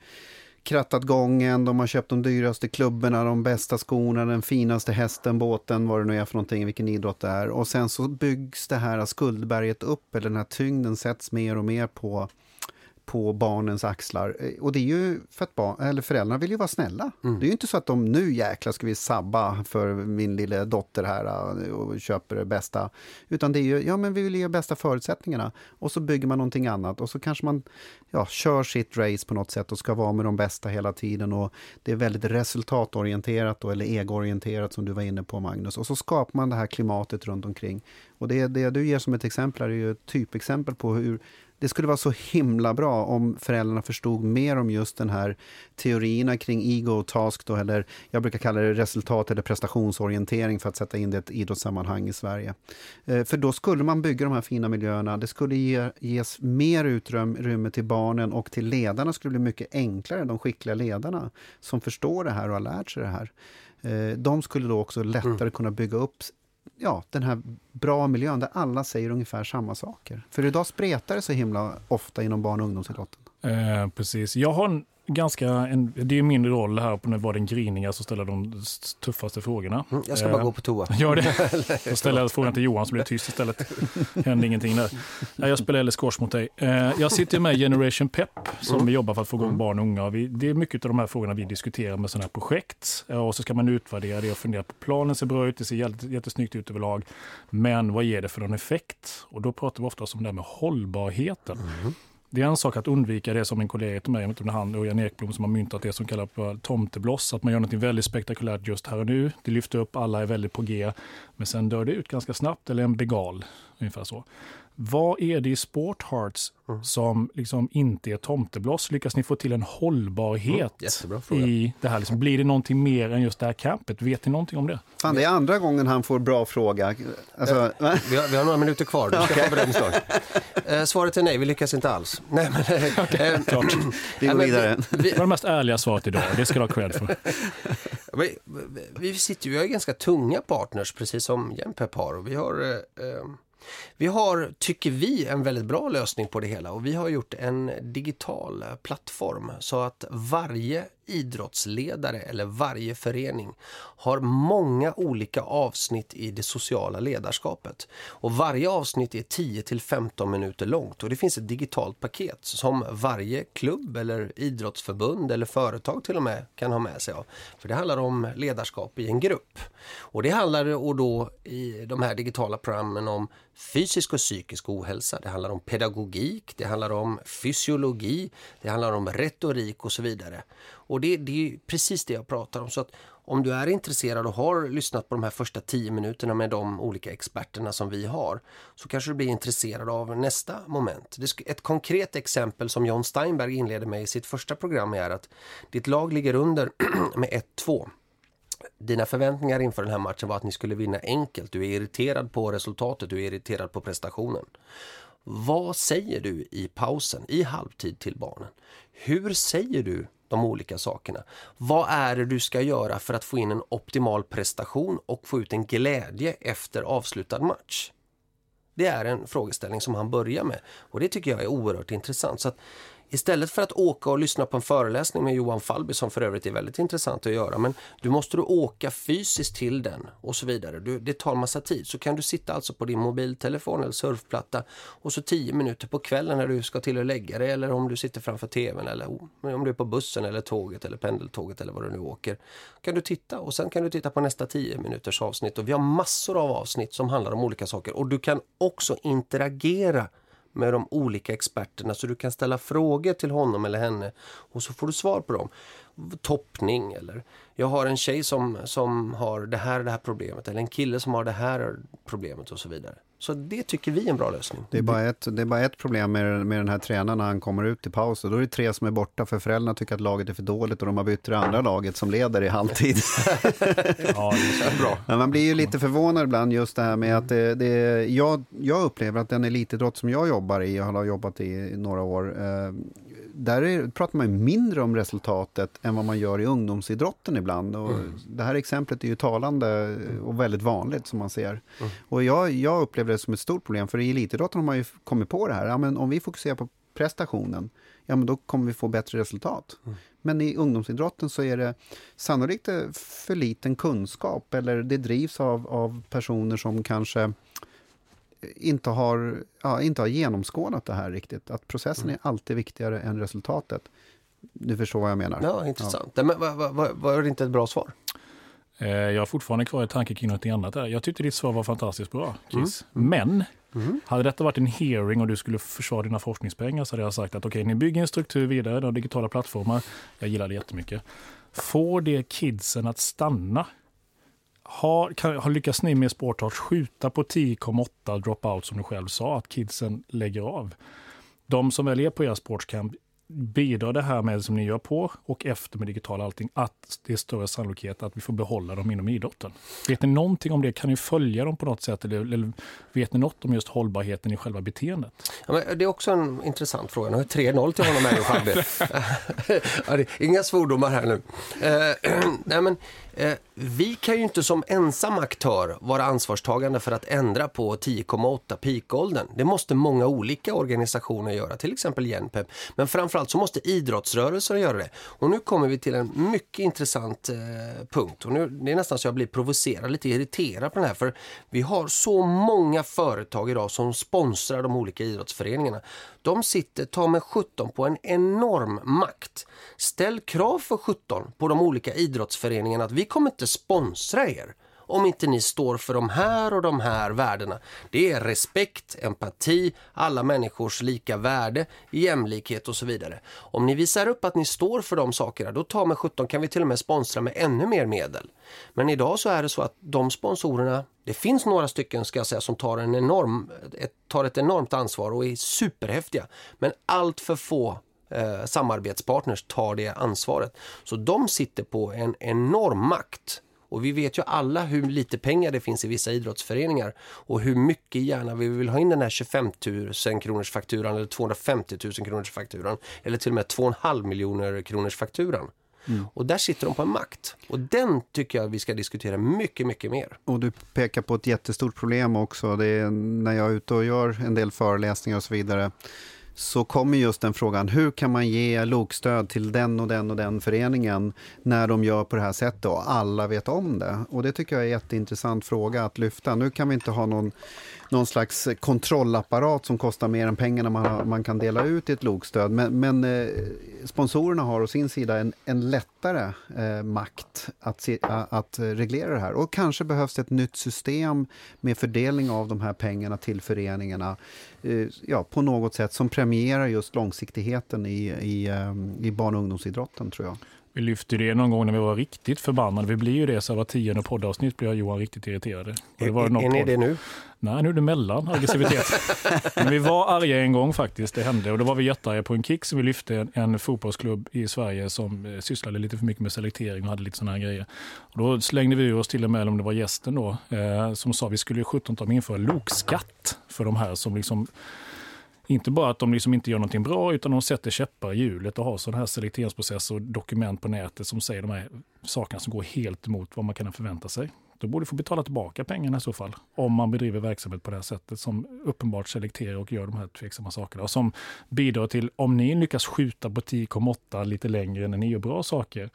krattat gången, de har köpt de dyraste klubborna, de bästa skorna, den finaste hästen, båten, vad det nu är för någonting, vilken idrott det är. Och sen så byggs det här skuldberget upp, eller den här tyngden sätts mer och mer på på barnens axlar. Eh, och det är ju för att barn, eller föräldrarna vill ju vara snälla. Mm. Det är ju inte så att de nu jäklar ska vi sabba för min lilla dotter här eh, och köper det bästa. Utan det är ju, ja men vi vill ge bästa förutsättningarna. Och så bygger man någonting annat och så kanske man ja, kör sitt race på något sätt och ska vara med de bästa hela tiden. Och det är väldigt resultatorienterat då, eller egoorienterat som du var inne på Magnus. Och så skapar man det här klimatet runt omkring. Och det, det du ger som ett exempel är ju ett typexempel på hur det skulle vara så himla bra om föräldrarna förstod mer om just den här teorierna kring ego och task, då, eller jag brukar kalla det resultat eller prestationsorientering för att sätta in det i ett idrottssammanhang i Sverige. Eh, för då skulle man bygga de här fina miljöerna, det skulle ge, ges mer utrymme till barnen och till ledarna skulle bli mycket enklare, de skickliga ledarna som förstår det här och har lärt sig det här. Eh, de skulle då också lättare mm. kunna bygga upp ja, den här bra miljön där alla säger ungefär samma saker. För idag spretar det så himla ofta inom barn och ungdomsidrotten. Eh, precis. Jag har ganska, en, det är min roll här på när var den griniga som ställer de tuffaste frågorna. Mm, jag ska bara eh, gå på toa. <laughs> Gör det. <laughs> Då ställer jag frågan till Johan som blir tyst istället. Händer ingenting där. Jag spelar eller squash mot dig. Eh, jag sitter med Generation Pep som mm. vi jobbar för att få igång mm. barn och unga. Vi, det är mycket av de här frågorna vi diskuterar med sådana här projekt. Eh, och så ska man utvärdera det och fundera på planen ser bra ut, det ser jättesnyggt ut överlag. Men vad ger det för någon effekt? Och då pratar vi ofta om det här med hållbarheten. Mm. Det är en sak att undvika det som en kollega till mig, jag vet inte han och Jan Ekblom som har myntat det som kallas för tomtebloss, att man gör något väldigt spektakulärt just här och nu. Det lyfter upp, alla är väldigt på G, men sen dör det ut ganska snabbt, eller en begal, ungefär så. Vad är det i Sport Hearts mm. som liksom inte är tomtebloss? Lyckas ni få till en hållbarhet mm, i det här? Liksom, blir det någonting mer än just det här campet? Vet ni någonting om det? Fan, det är andra gången han får bra fråga. Alltså, ja, vi, har, vi, har, några minuter kvar. Du ska okay. eh, svaret är nej, vi lyckas inte alls. Nej, men, eh, <laughs> okay, eh, klart. <clears throat> Vi går vidare. Vi, vi, det var det mest ärliga svaret idag. Det ska du ha cred för. <laughs> Vi, vi, sitter ju, vi har ganska tunga partners, precis som Jämpep har. Och vi har... Eh, eh vi har, tycker vi, en väldigt bra lösning på det hela. Och vi har gjort en digital plattform så att varje idrottsledare eller varje förening har många olika avsnitt i det sociala ledarskapet. Och varje avsnitt är 10 till 15 minuter långt och det finns ett digitalt paket som varje klubb eller idrottsförbund eller företag till och med kan ha med sig av. För det handlar om ledarskap i en grupp. Och det handlar och då i de här digitala programmen om fysisk och psykisk ohälsa. Det handlar om pedagogik, det handlar om fysiologi, det handlar om retorik och så vidare. Och det, det är precis det jag pratar om. Så att om du är intresserad och har lyssnat på de här första tio minuterna med de olika experterna som vi har så kanske du blir intresserad av nästa moment. Ett konkret exempel som John Steinberg inleder med i sitt första program är att ditt lag ligger under <clears throat> med 1-2. Dina förväntningar inför den här matchen var att ni skulle vinna enkelt. Du är irriterad på resultatet, du är irriterad på prestationen. Vad säger du i pausen, i halvtid till barnen? Hur säger du de olika sakerna. Vad är det du ska göra för att få in en optimal prestation och få ut en glädje efter avslutad match? Det är en frågeställning som han börjar med och det tycker jag är oerhört intressant. Så att Istället för att åka och lyssna på en föreläsning med Johan Falby som för övrigt är väldigt intressant att göra men du måste du åka fysiskt till den och så vidare. Du, det tar massa tid. Så kan du sitta alltså på din mobiltelefon eller surfplatta och så tio minuter på kvällen när du ska till och lägga dig eller om du sitter framför tvn eller oh, om du är på bussen eller tåget eller pendeltåget eller vad du nu åker. Kan du titta och sen kan du titta på nästa tio minuters avsnitt och vi har massor av avsnitt som handlar om olika saker och du kan också interagera med de olika experterna så du kan ställa frågor till honom eller henne och så får du svar på dem. Toppning eller jag har en tjej som, som har det här det här problemet eller en kille som har det här problemet och så vidare. Så det tycker vi är en bra lösning. Det är bara ett, det är bara ett problem med, med den här tränaren när han kommer ut i paus. Och då är det tre som är borta för föräldrarna tycker att laget är för dåligt och de har bytt till det andra laget som leder i halvtid. <laughs> ja, det är bra. Men man blir ju lite förvånad ibland just det här med att det, det, jag, jag upplever att den elitidrott som jag jobbar i, och har jobbat i några år, eh, där är, pratar man mindre om resultatet än vad man gör i ungdomsidrotten ibland. Och mm. Det här exemplet är ju talande och väldigt vanligt som man ser. Mm. Och jag, jag upplever det som ett stort problem, för i elitidrotten har man ju kommit på det här. Ja, men om vi fokuserar på prestationen, ja men då kommer vi få bättre resultat. Mm. Men i ungdomsidrotten så är det sannolikt för liten kunskap eller det drivs av, av personer som kanske inte har, ja, inte har genomskådat det här riktigt. Att processen mm. är alltid viktigare än resultatet. Du förstår vad jag menar? Ja, intressant. Ja. Men var, var, var det inte ett bra svar? Eh, jag har fortfarande kvar i tanke kring något annat. Där. Jag tyckte ditt svar var fantastiskt bra, Chris. Mm. Men, mm. hade detta varit en hearing och du skulle försvara dina forskningspengar så hade jag sagt att okej, okay, ni bygger en struktur vidare, de digitala plattformar. Jag gillar det jättemycket. Får det kidsen att stanna har, kan, har lyckats ni med Sportart skjuta på 10,8 dropout som du själv sa att kidsen lägger av? de som väl är på era sportscamp, bidrar det här med som ni gör på och efter med digital allting, att det är större sannolikhet att vi får behålla dem inom idrotten? Vet ni någonting om det? Kan ni följa dem på något sätt? Eller, eller vet ni något om just hållbarheten i själva beteendet? Ja, det är också en intressant fråga. Nu har 3-0 till honom här <laughs> ja, Inga svordomar här nu. Eh, <clears throat> nej, men, Eh, vi kan ju inte som ensam aktör vara ansvarstagande för att ändra på 10,8 peakåldern. Det måste många olika organisationer göra, till exempel Genpep. Men framförallt så måste idrottsrörelsen göra det. Och nu kommer vi till en mycket intressant eh, punkt. Och nu, det är nästan så jag blir provocerad, lite irriterad på den här. För vi har så många företag idag som sponsrar de olika idrottsföreningarna. De sitter, ta med 17 på en enorm makt. Ställ krav för 17 på de olika idrottsföreningarna att vi kommer inte sponsra er om inte ni står för de här och de här värdena. Det är respekt, empati, alla människors lika värde, jämlikhet och så vidare. Om ni visar upp att ni står för de sakerna, då tar med 17 kan vi till och med sponsra med ännu mer medel. Men idag så är det så att de sponsorerna, det finns några stycken ska jag säga som tar, en enorm, ett, tar ett enormt ansvar och är superhäftiga. Men allt för få eh, samarbetspartners tar det ansvaret. Så de sitter på en enorm makt och vi vet ju alla hur lite pengar det finns i vissa idrottsföreningar och hur mycket gärna vi vill ha in den här 25 000 kronors fakturan eller 250 000 kronors fakturan eller till och med 2,5 miljoner kronors fakturan. Mm. Och där sitter de på en makt. Och den tycker jag vi ska diskutera mycket, mycket mer. Och du pekar på ett jättestort problem också. Det är när jag är ute och gör en del föreläsningar och så vidare så kommer just den frågan, hur kan man ge lokstöd till den och den och den föreningen när de gör på det här sättet och alla vet om det? Och det tycker jag är en jätteintressant fråga att lyfta. Nu kan vi inte ha någon någon slags kontrollapparat som kostar mer än pengarna man, man kan dela ut i ett lokstöd. Men, men eh, sponsorerna har å sin sida en, en lättare eh, makt att, se, att reglera det här. Och kanske behövs ett nytt system med fördelning av de här pengarna till föreningarna eh, ja, på något sätt som premierar just långsiktigheten i, i, eh, i barn och ungdomsidrotten tror jag. Vi lyfte det någon gång när vi var riktigt förbannade. Vi blir ju det, så var tionde poddavsnitt blir Johan riktigt irriterade. Det var är, är ni det nu? Nej, nu är det mellan aggressivitet. <laughs> Men vi var arga en gång faktiskt, det hände. Och då var vi jättearga på en kick som vi lyfte en, en fotbollsklubb i Sverige som eh, sysslade lite för mycket med selektering och hade lite sådana här grejer. Och då slängde vi oss till och med, om det var gästen då, eh, som sa vi skulle 17 ta införa lokskatt för de här som liksom inte bara att de liksom inte gör någonting bra, utan de sätter käppar i hjulet och har sådana här selekteringsprocesser och dokument på nätet som säger de här sakerna som går helt emot vad man kan förvänta sig. Då borde få betala tillbaka pengarna i så fall, om man bedriver verksamhet på det här sättet som uppenbart selekterar och gör de här tveksamma sakerna. Och som bidrar till, om ni lyckas skjuta på 10,8 lite längre när ni gör bra saker,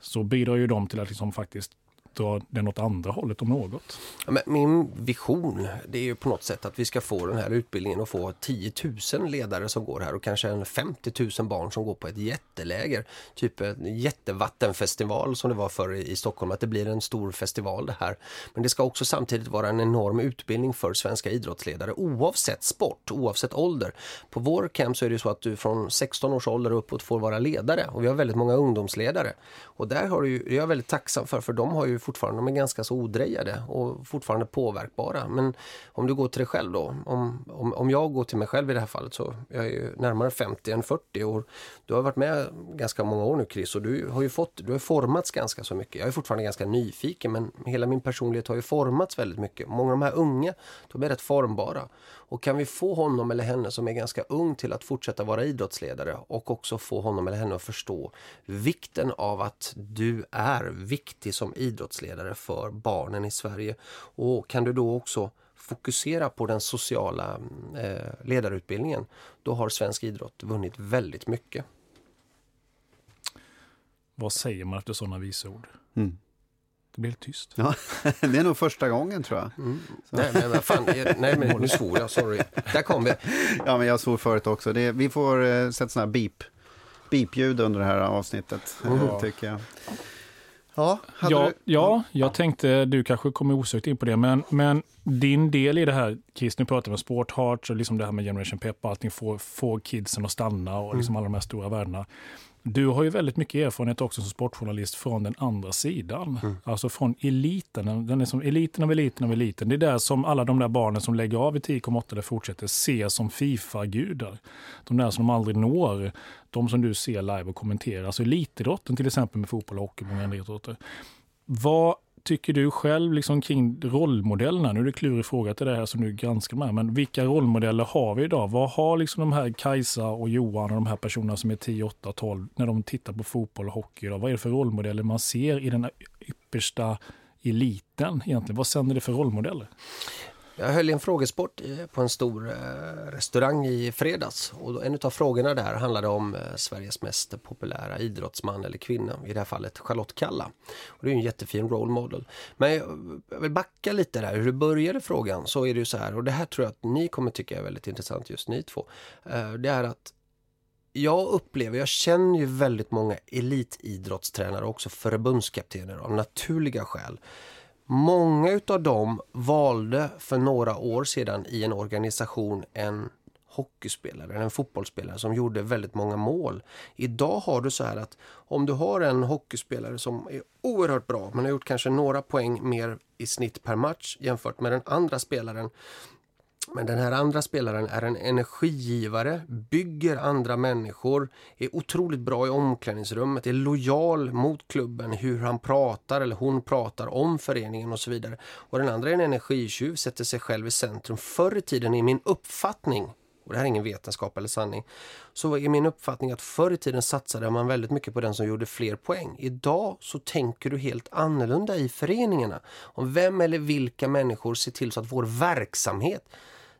så bidrar ju de till att liksom faktiskt dra den åt andra hållet om något? Men min vision det är ju på något sätt att vi ska få den här utbildningen och få 10 000 ledare som går här och kanske en 50 000 barn som går på ett jätteläger. Typ en jättevattenfestival som det var förr i Stockholm, att det blir en stor festival det här. Men det ska också samtidigt vara en enorm utbildning för svenska idrottsledare oavsett sport, oavsett ålder. På vår camp så är det så att du från 16 års ålder uppåt får vara ledare och vi har väldigt många ungdomsledare. Och där har du jag är väldigt tacksam för, för de har ju fortfarande, de är ganska så odrejade och fortfarande påverkbara. Men om du går till dig själv då, om, om, om jag går till mig själv i det här fallet så jag är ju närmare 50 än 40 år. Du har varit med ganska många år nu Chris och du har ju fått, du har formats ganska så mycket. Jag är fortfarande ganska nyfiken men hela min personlighet har ju formats väldigt mycket. Många av de här unga, de är rätt formbara. Och kan vi få honom eller henne som är ganska ung till att fortsätta vara idrottsledare och också få honom eller henne att förstå vikten av att du är viktig som idrottsledare för barnen i Sverige. Och kan du då också fokusera på den sociala eh, ledarutbildningen, då har svensk idrott vunnit väldigt mycket. Vad säger man efter sådana visord? Mm. Det blir helt tyst. Ja, <laughs> det är nog första gången tror jag. Mm. Nej, men fan, nej, men nu svor jag, sorry. Där kom vi. <laughs> Ja, men jag svor förut också. Det, vi får uh, sätta sådana här beep, beep-ljud under det här avsnittet, mm. tycker jag. Ja, ja, du... ja, jag tänkte, du kanske kommer osökt in på det, men, men din del i det här, Chris, nu pratar vi om Sport Hearts och liksom det här med Generation Pep och allting, få, få kidsen att stanna och liksom mm. alla de här stora värdena. Du har ju väldigt mycket erfarenhet också som sportjournalist från den andra sidan. Mm. Alltså från eliten. Den är som eliten av eliten av eliten. Det är där som alla de där barnen som lägger av i 10,8 eller fortsätter ser som Fifa-gudar. De där som de aldrig når. De som du ser live och kommenterar. Alltså elitidrotten till exempel med fotboll och hockey många andra idrotter. Vad tycker du själv liksom kring rollmodellerna? Nu är det klurig fråga till det här som du granskar med, men vilka rollmodeller har vi idag? Vad har liksom de här Kajsa och Johan och de här personerna som är 10, 8, 12 när de tittar på fotboll och hockey idag? Vad är det för rollmodeller man ser i den yppersta eliten egentligen? Vad sänder det för rollmodeller? Jag höll i en frågesport eh, på en stor eh, restaurang i fredags och en av frågorna där handlade om eh, Sveriges mest populära idrottsman eller kvinna, i det här fallet Charlotte Kalla. Och det är en jättefin role model. Men jag vill backa lite där, hur du började frågan så är det ju så här och det här tror jag att ni kommer tycka är väldigt intressant just ni två. Det är att jag upplever, jag känner ju väldigt många elitidrottstränare också förbundskaptener av naturliga skäl. Många utav dem valde för några år sedan i en organisation en hockeyspelare, en fotbollsspelare som gjorde väldigt många mål. Idag har du så här att om du har en hockeyspelare som är oerhört bra men har gjort kanske några poäng mer i snitt per match jämfört med den andra spelaren men den här andra spelaren är en energigivare, bygger andra människor, är otroligt bra i omklädningsrummet, är lojal mot klubben, hur han pratar eller hon pratar om föreningen och så vidare. Och den andra är en energitjuv, sätter sig själv i centrum. Förr i tiden i min uppfattning, och det här är ingen vetenskap eller sanning, så är min uppfattning att förr i tiden satsade man väldigt mycket på den som gjorde fler poäng. Idag så tänker du helt annorlunda i föreningarna. Om vem eller vilka människor ser till så att vår verksamhet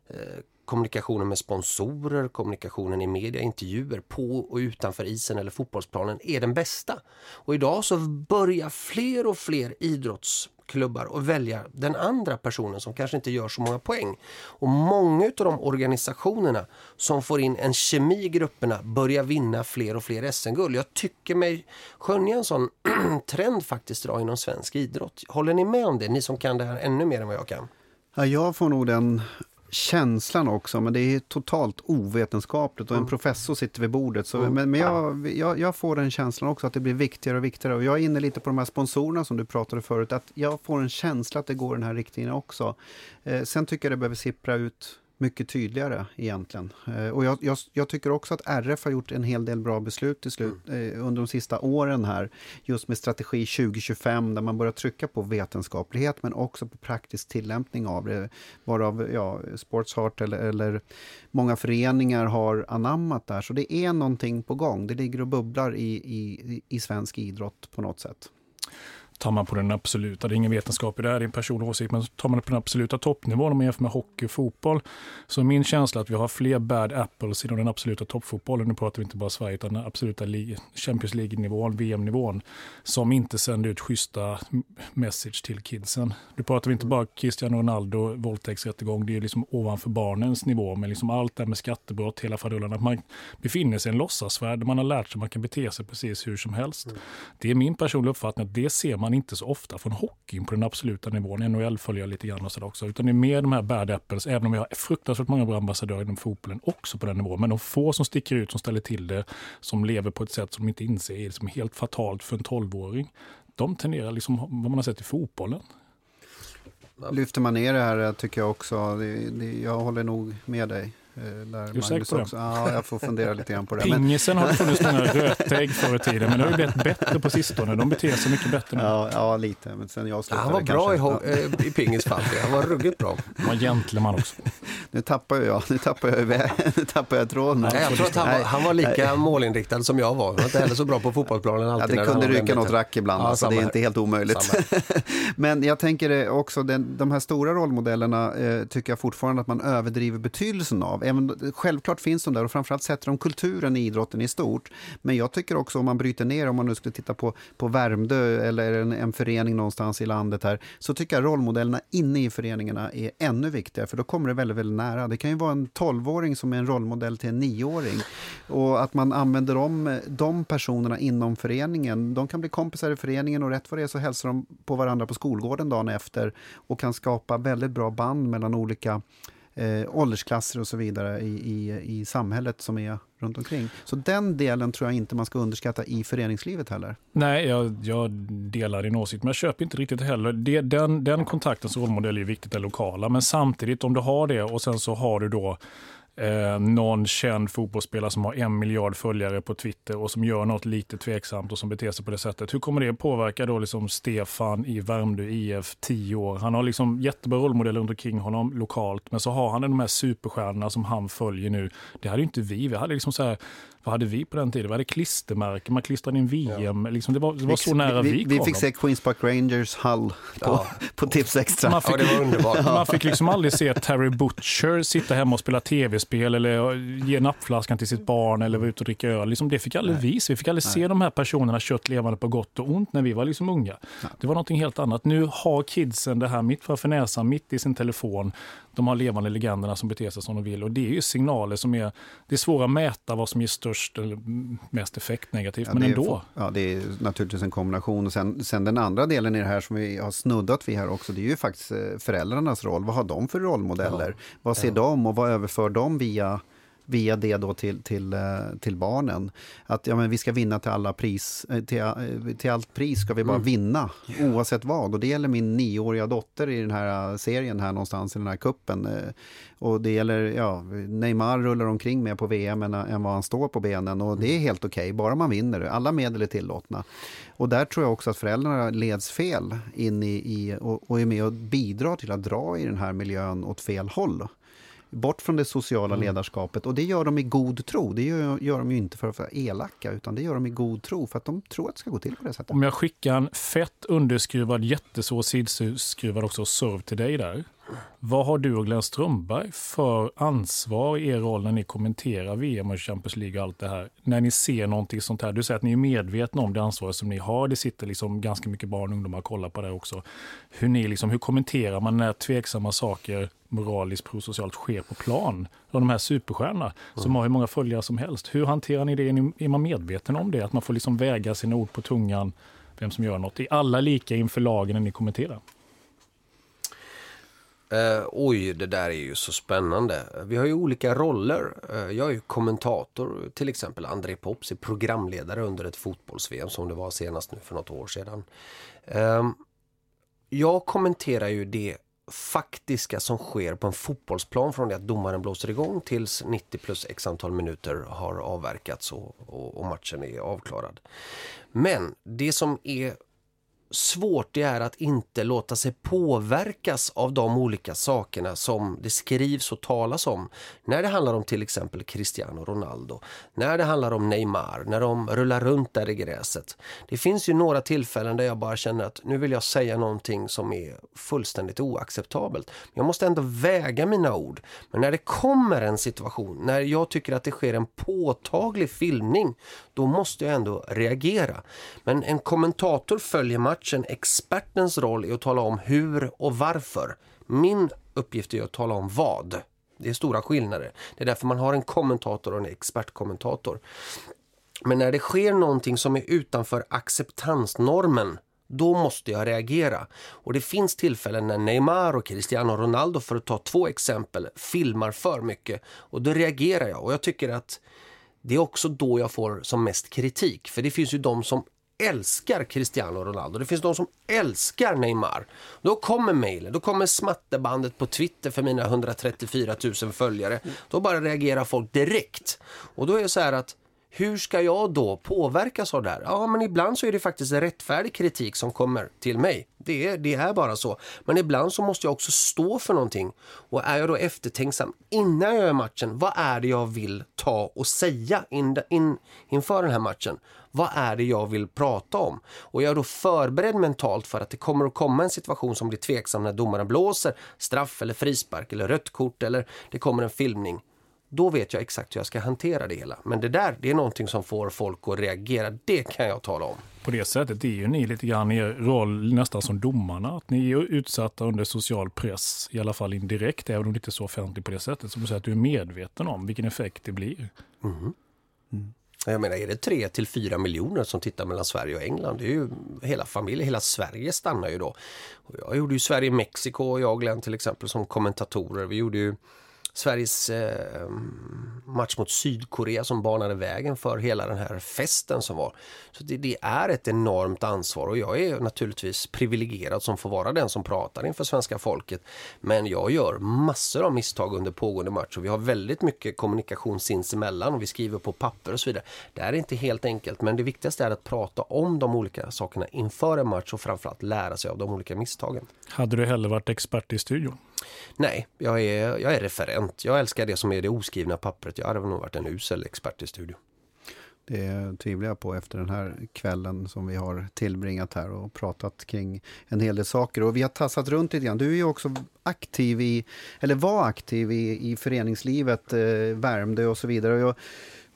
Eh, kommunikationen med sponsorer, kommunikationen i media, intervjuer på och utanför isen eller fotbollsplanen är den bästa. Och idag så börjar fler och fler idrottsklubbar att välja den andra personen som kanske inte gör så många poäng. Och många av de organisationerna som får in en kemi i grupperna börjar vinna fler och fler SM-guld. Jag tycker mig skönja en sån <clears throat> trend faktiskt idag inom svensk idrott. Håller ni med om det? Ni som kan det här ännu mer än vad jag kan. Ja, jag får nog den känslan också, men det är totalt ovetenskapligt och en professor sitter vid bordet. Så. Men, men jag, jag, jag, får den känslan också att det blir viktigare och viktigare. Och jag är inne lite på de här sponsorerna som du pratade förut, att jag får en känsla att det går den här riktningen också. Eh, sen tycker jag det behöver sippra ut mycket tydligare egentligen. Eh, och jag, jag, jag, tycker också att RF har gjort en hel del bra beslut till slut, mm. eh, under de sista åren här. Just med strategi 2025 där man börjar trycka på vetenskaplighet men också på praktisk tillämpning av det. Varav ja, Sportsheart eller, eller många föreningar har anammat där. Så det är någonting på gång. Det ligger och bubblar i, i, i svensk idrott på något sätt tar man på den absoluta, det är ingen vetenskap i det här, det är en personlig åsikt, men tar man det på den absoluta toppnivån om man jämför med hockey och fotboll, så är min känsla att vi har fler bad apples inom den absoluta toppfotbollen, nu pratar vi inte bara Sverige, utan den absoluta Champions League-nivån, VM-nivån, som inte sänder ut schyssta message till kidsen. Nu pratar vi inte bara Cristiano Ronaldo, våldtäktsrättegång, det är liksom ovanför barnens nivå, men liksom allt det med skattebrott, hela faderullan, att man befinner sig i en låtsasvärld där man har lärt sig att man kan bete sig precis hur som helst. Mm. Det är min personliga uppfattning att det ser man man inte så ofta från hockeyn på den absoluta nivån. NHL följer jag lite grann och sådär också. Utan det är mer de här bad apples, även om vi har fruktansvärt många bra ambassadörer inom fotbollen också på den nivån. Men de få som sticker ut, som ställer till det, som lever på ett sätt som de inte inser är liksom helt fatalt för en tolvåring. De tenderar liksom vad man har sett i fotbollen. Lyfter man ner det här eh, tycker jag också, det, det, jag håller nog med dig. Eh, där du säker på det? Ja, jag får fundera lite grann på det. Pingisen har det funnits många <laughs> rötägg förr i tiden, men det har ju blivit bättre på sistone. De beter sig mycket bättre nu. Ja, ja lite. Men sen jag slutade Han var bra i, eh, i pingis fall. Han var ruggigt bra. Han var gentleman också. Nu tappar jag, nu tappar jag, <laughs> nu tappar jag tråden. Nej, jag tror att han var, han var lika Nej. målinriktad som jag var. Han var inte heller så bra på fotbollsplanen alltid. Ja, det kunde rycka något rack ibland, ja, alltså, det är inte helt omöjligt. <laughs> men jag tänker också, den, de här stora rollmodellerna eh, tycker jag fortfarande att man överdriver betydelsen av. Även, självklart finns de där och framförallt sätter de kulturen i idrotten i stort. Men jag tycker också om man bryter ner, om man nu skulle titta på, på Värmdö eller en, en förening någonstans i landet här, så tycker jag rollmodellerna inne i föreningarna är ännu viktigare, för då kommer det väldigt, väldigt nära. Det kan ju vara en 12-åring som är en rollmodell till en 9-åring. Och att man använder de, de personerna inom föreningen. De kan bli kompisar i föreningen och rätt vad det är så hälsar de på varandra på skolgården dagen efter och kan skapa väldigt bra band mellan olika eh, åldersklasser och så vidare i, i, i samhället som är runt omkring. Så den delen tror jag inte man ska underskatta i föreningslivet heller. Nej, jag, jag delar din åsikt, men jag köper inte riktigt heller. Det, den, den kontaktens rollmodell är viktigt, det lokala, men samtidigt om du har det och sen så har du då eh, någon känd fotbollsspelare som har en miljard följare på Twitter och som gör något lite tveksamt och som beter sig på det sättet. Hur kommer det påverka då liksom Stefan i Värmdö IF 10 år? Han har liksom jättebra rollmodeller runt omkring honom lokalt, men så har han de här superstjärnorna som han följer nu. Det hade ju inte vi. Vi hade liksom så här, vad hade vi på den tiden? Vi hade klistermärken, man klistrade in VM. Ja. Liksom det, var, det var så nära vi, vi, vi fick se Queens Park Rangers Hull på, ja. <laughs> på Tips Extra. Man fick, ja, det var underbart. <laughs> Man fick liksom aldrig se Terry Butcher sitta hemma och spela tv-spel eller ge nappflaskan till sitt barn eller vara ute och dricka öl. Liksom det fick aldrig vi se. Vi fick aldrig Nej. se de här personerna kött levande på gott och ont när vi var liksom unga. Det var någonting helt annat. Nu har kidsen det här mitt framför näsan, mitt i sin telefon de har levande legenderna som beter sig som de vill. Och det är ju signaler som är, det är svårt att mäta vad som ger störst mest effekt negativt, ja, men ändå. ja, det är naturligtvis en kombination. Och sen, sen den andra delen i det här som vi har snuddat vid här också, det är ju faktiskt eh, föräldrarnas roll. Vad har de för rollmodeller? Ja, vad ser de och vad överför de via via det då till, till, eh, till barnen. Att ja, men vi ska vinna till, alla pris, eh, till, eh, till allt pris ska vi bara mm. vinna, oavsett vad. Och det gäller min nioåriga dotter i den här serien här någonstans, i den här kuppen. Och det gäller, ja, Neymar rullar omkring mer på VM än, än vad han står på benen. Och det är mm. helt okej, okay, bara man vinner. Alla medel är tillåtna. Och där tror jag också att föräldrarna leds fel in i, i och, och är med och bidrar till att dra i den här miljön åt fel håll bort från det sociala mm. ledarskapet. Och det gör de i god tro. Det gör, gör de inte för att vara elaka, utan det gör de i god tro för att de tror att det ska gå till på det sättet. Om jag skickar en fett underskruvad, jättesvår sidskruvad också serv till dig där. Vad har du och Glenn Strömberg för ansvar i er roll när ni kommenterar VM och Champions League och allt det här? När ni ser någonting sånt här. Du säger att ni är medvetna om det ansvaret som ni har. Det sitter liksom ganska mycket barn och ungdomar och kollar på det också. Hur, ni liksom, hur kommenterar man när tveksamma saker moraliskt prosocialt sker på plan av de här superstjärnorna mm. som har hur många följare som helst. Hur hanterar ni det? Är man medveten om det? Att man får liksom väga sina ord på tungan, vem som gör något. Är alla lika inför lagen när ni kommenterar? Uh, oj, det där är ju så spännande. Vi har ju olika roller. Uh, jag är ju kommentator, till exempel André Pops är programledare under ett fotbolls-VM som det var senast nu för något år sedan. Uh, jag kommenterar ju det faktiska som sker på en fotbollsplan från det att domaren blåser igång tills 90 plus x antal minuter har avverkats och, och, och matchen är avklarad. Men det som är svårt det är att inte låta sig påverkas av de olika sakerna som det skrivs och talas om. När det handlar om till exempel Cristiano Ronaldo, när det handlar om Neymar, när de rullar runt där i gräset. Det finns ju några tillfällen där jag bara känner att nu vill jag säga någonting som är fullständigt oacceptabelt. Jag måste ändå väga mina ord. Men när det kommer en situation, när jag tycker att det sker en påtaglig filmning, då måste jag ändå reagera. Men en kommentator följer matchen. Expertens roll är att tala om hur och varför. Min uppgift är att tala om vad. Det är stora skillnader. Det är därför man har en kommentator och en expertkommentator. Men när det sker någonting som är utanför acceptansnormen då måste jag reagera. Och det finns tillfällen när Neymar och Cristiano Ronaldo, för att ta två exempel, filmar för mycket. Och då reagerar jag. Och jag tycker att det är också då jag får som mest kritik. För det finns ju de som älskar Cristiano Ronaldo. Det finns de som älskar Neymar. Då kommer mejlen, då kommer smattebandet på Twitter för mina 134 000 följare. Då bara reagerar folk direkt. Och då är det så här att hur ska jag då påverkas av det här? Ja, men ibland så är det faktiskt rättfärdig kritik som kommer till mig. Det är, det är bara så. Men ibland så måste jag också stå för någonting. Och är jag då eftertänksam innan jag gör matchen, vad är det jag vill ta och säga in, in, inför den här matchen? Vad är det jag vill prata om? Och jag är då förberedd mentalt för att det kommer att komma en situation som blir tveksam när domaren blåser straff eller frispark eller rött kort eller det kommer en filmning då vet jag exakt hur jag ska hantera det hela. Men det där, det är någonting som får folk att reagera. Det kan jag tala om. På det sättet är ju ni lite grann er roll nästan som domarna. Att ni är utsatta under social press, i alla fall indirekt, även om det inte är så offentligt på det sättet. Som du säger, att du är medveten om vilken effekt det blir. Mm. Mm. Jag menar, är det 3 till 4 miljoner som tittar mellan Sverige och England? Det är ju hela familjen, hela Sverige stannar ju då. Och jag gjorde ju Sverige-Mexiko, jag och Glenn till exempel, som kommentatorer. Vi gjorde ju Sveriges eh, match mot Sydkorea som banade vägen för hela den här festen som var. Så det, det, är ett enormt ansvar och jag är naturligtvis privilegierad som får vara den som pratar inför svenska folket. Men jag gör massor av misstag under pågående match och vi har väldigt mycket kommunikation sinsemellan och vi skriver på papper och så vidare. Det är inte helt enkelt men det viktigaste är att prata om de olika sakerna inför en match och framförallt lära sig av de olika misstagen. Hade du hellre varit expert i studion? Nej, jag är, jag är referent. Jag älskar det som är det oskrivna pappret. Jag hade nog varit en usel expert i studion. Det tvivlar jag på efter den här kvällen som vi har tillbringat här och pratat kring en hel del saker. Och vi har tassat runt lite grann. Du är ju också aktiv i, eller var aktiv i, i föreningslivet, eh, Värmdö och så vidare. Och jag,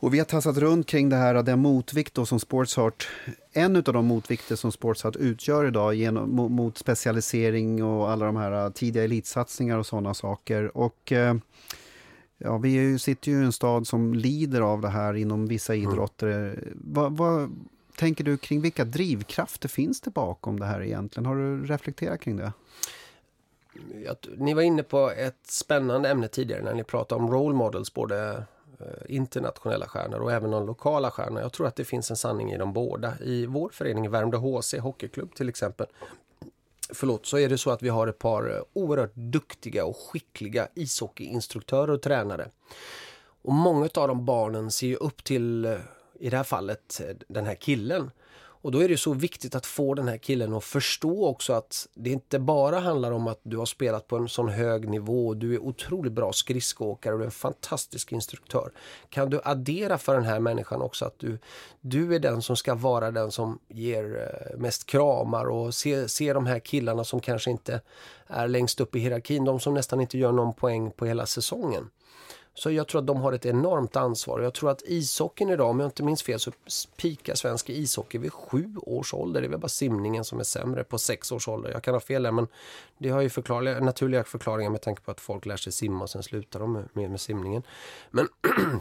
och vi har tassat runt kring det här, den motvikt då som Sportsart, en av de motvikter som Sportsart utgör idag genom, mot specialisering och alla de här tidiga elitsatsningar och sådana saker. Och eh, ja, vi sitter ju i en stad som lider av det här inom vissa mm. idrotter. Mm. Vad, vad tänker du kring vilka drivkrafter finns det bakom det här egentligen? Har du reflekterat kring det? Ni var inne på ett spännande ämne tidigare när ni pratade om role models, både Eh, internationella stjärnor och även de lokala stjärnor. Jag tror att det finns en sanning i de båda. I vår förening Värmdö HC Hockeyklubb till exempel förlåt, så är det så att vi har ett par eh, oerhört duktiga och skickliga ishockeyinstruktörer och tränare. Och många av de barnen ser ju upp till, eh, i det här fallet, den här killen. Och då är det så viktigt att få den här killen att förstå också att det inte bara handlar om att du har spelat på en sån hög nivå, och du är otroligt bra skridskoåkare och du är en fantastisk instruktör. Kan du addera för den här människan också att du, du är den som ska vara den som ger eh, mest kramar och se, se de här killarna som kanske inte är längst upp i hierarkin, de som nästan inte gör någon poäng på hela säsongen. Så jag tror att de har ett enormt ansvar. Jag tror att ishockeyn idag, om jag inte minns fel, så pikar svensk ishockey vid sju års ålder. Det är väl bara simningen som är sämre på sex års ålder. Jag kan ha fel där, men det har ju förklar naturliga förklaringar med tanke på att folk lär sig simma och sen slutar de med, med, med simningen. Men <clears throat>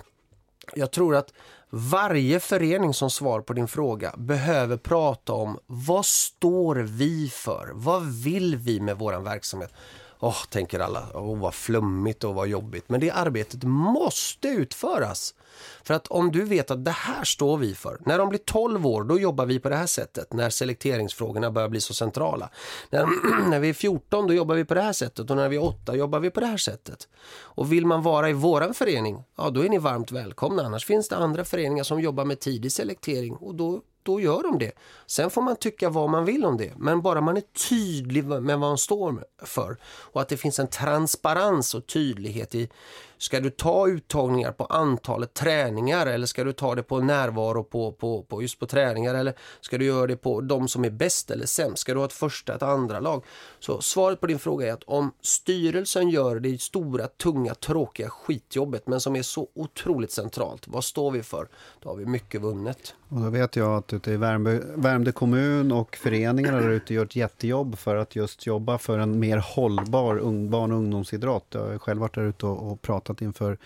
jag tror att varje förening som svar på din fråga behöver prata om vad står vi för? Vad vill vi med vår verksamhet? Åh, oh, tänker alla, oh, vad flummigt och vad jobbigt. Men det arbetet måste utföras. För att om du vet att det här står vi för. När de blir 12 år, då jobbar vi på det här sättet. När selekteringsfrågorna börjar bli så centrala. När, <clears throat> när vi är 14, då jobbar vi på det här sättet. Och när vi är 8 jobbar vi på det här sättet. Och vill man vara i våran förening, ja då är ni varmt välkomna. Annars finns det andra föreningar som jobbar med tidig selektering. Och då då gör de det. Sen får man tycka vad man vill om det. Men bara man är tydlig med vad man står för. Och att det finns en transparens och tydlighet i Ska du ta uttagningar på antalet träningar eller ska du ta det på närvaro på, på, på just på träningar eller ska du göra det på de som är bäst eller sämst? Ska du ha ett första, ett andra lag? Så svaret på din fråga är att om styrelsen gör det stora, tunga, tråkiga skitjobbet men som är så otroligt centralt, vad står vi för? Då har vi mycket vunnet. Och då vet jag att ute i Värmdö, Värmdö kommun och föreningarna där ute gör ett jättejobb för att just jobba för en mer hållbar ung, barn och ungdomsidrott. Jag har själv varit där ute och, och pratat inför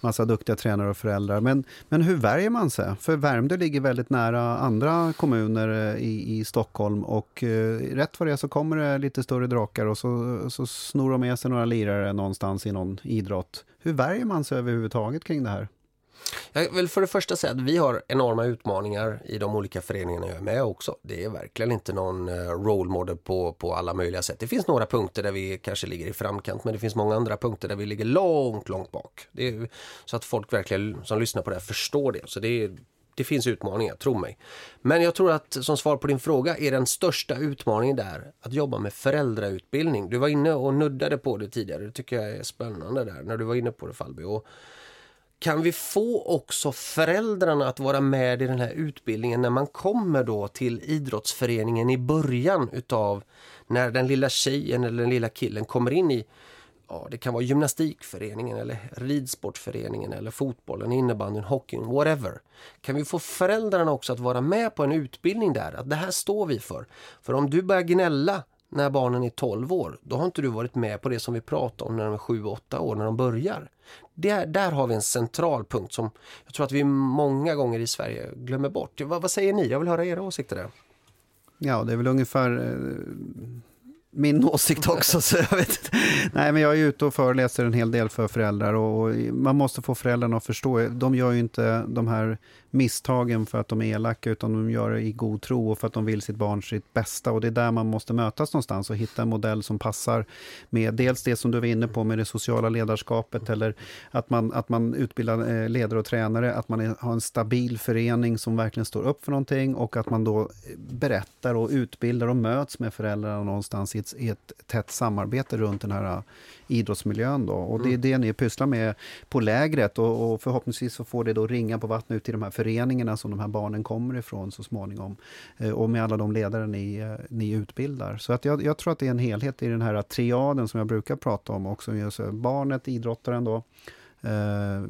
massa duktiga tränare och föräldrar. Men, men hur värjer man sig? För Värmdö ligger väldigt nära andra kommuner eh, i, i Stockholm och eh, rätt vad det är så kommer det lite större drakar och så, så snor de med sig några lirare någonstans i någon idrott. Hur värjer man sig överhuvudtaget kring det här? Jag vill för det första säga att vi har enorma utmaningar i de olika föreningarna jag är med också. Det är verkligen inte någon eh, role model på, på alla möjliga sätt. Det finns några punkter där vi kanske ligger i framkant men det finns många andra punkter där vi ligger långt, långt bak. Är, så att folk verkligen som lyssnar på det här förstår det. Så det är, det finns utmaningar, tro mig. Men jag tror att som svar på din fråga är den största utmaningen där att jobba med föräldrautbildning. Du var inne och nuddade på det tidigare. Det tycker jag är spännande där när du var inne på det Falby. Och kan vi få också föräldrarna att vara med i den här utbildningen när man kommer då till idrottsföreningen i början utav när den lilla tjejen eller den lilla killen kommer in i ja, det kan vara gymnastikföreningen eller ridsportföreningen eller fotbollen, innebandyn, hockeyn, whatever. Kan vi få föräldrarna också att vara med på en utbildning där, att det här står vi för. För om du börjar gnälla när barnen är 12 år, då har inte du varit med på det som vi pratar om när de är 7-8 år, när de börjar. Där, där har vi en central punkt som jag tror att vi många gånger i Sverige glömmer bort. Vad, vad säger ni? Jag vill höra era åsikter där. Ja, det är väl ungefär eh, min <laughs> åsikt också. Så jag, vet Nej, men jag är ute och föreläser en hel del för föräldrar och, och man måste få föräldrarna att förstå. De gör ju inte de här misstagen för att de är elaka, utan de gör det i god tro och för att de vill sitt barn sitt bästa. Och det är där man måste mötas någonstans och hitta en modell som passar med dels det som du var inne på med det sociala ledarskapet, eller att man, att man utbildar eh, ledare och tränare, att man har en stabil förening som verkligen står upp för någonting och att man då eh, berättar och utbildar och möts med föräldrarna någonstans i ett, i ett tätt samarbete runt den här idrottsmiljön. Då. Och det är mm. det ni pysslar med på lägret och, och, förhoppningsvis så får det då ringa på vattnet ut till de här föreningarna som de här barnen kommer ifrån så småningom. Eh, och med alla de ledare ni, eh, ni utbildar. Så att jag, jag, tror att det är en helhet i den här triaden som jag brukar prata om också. Just barnet, idrottaren då, eh,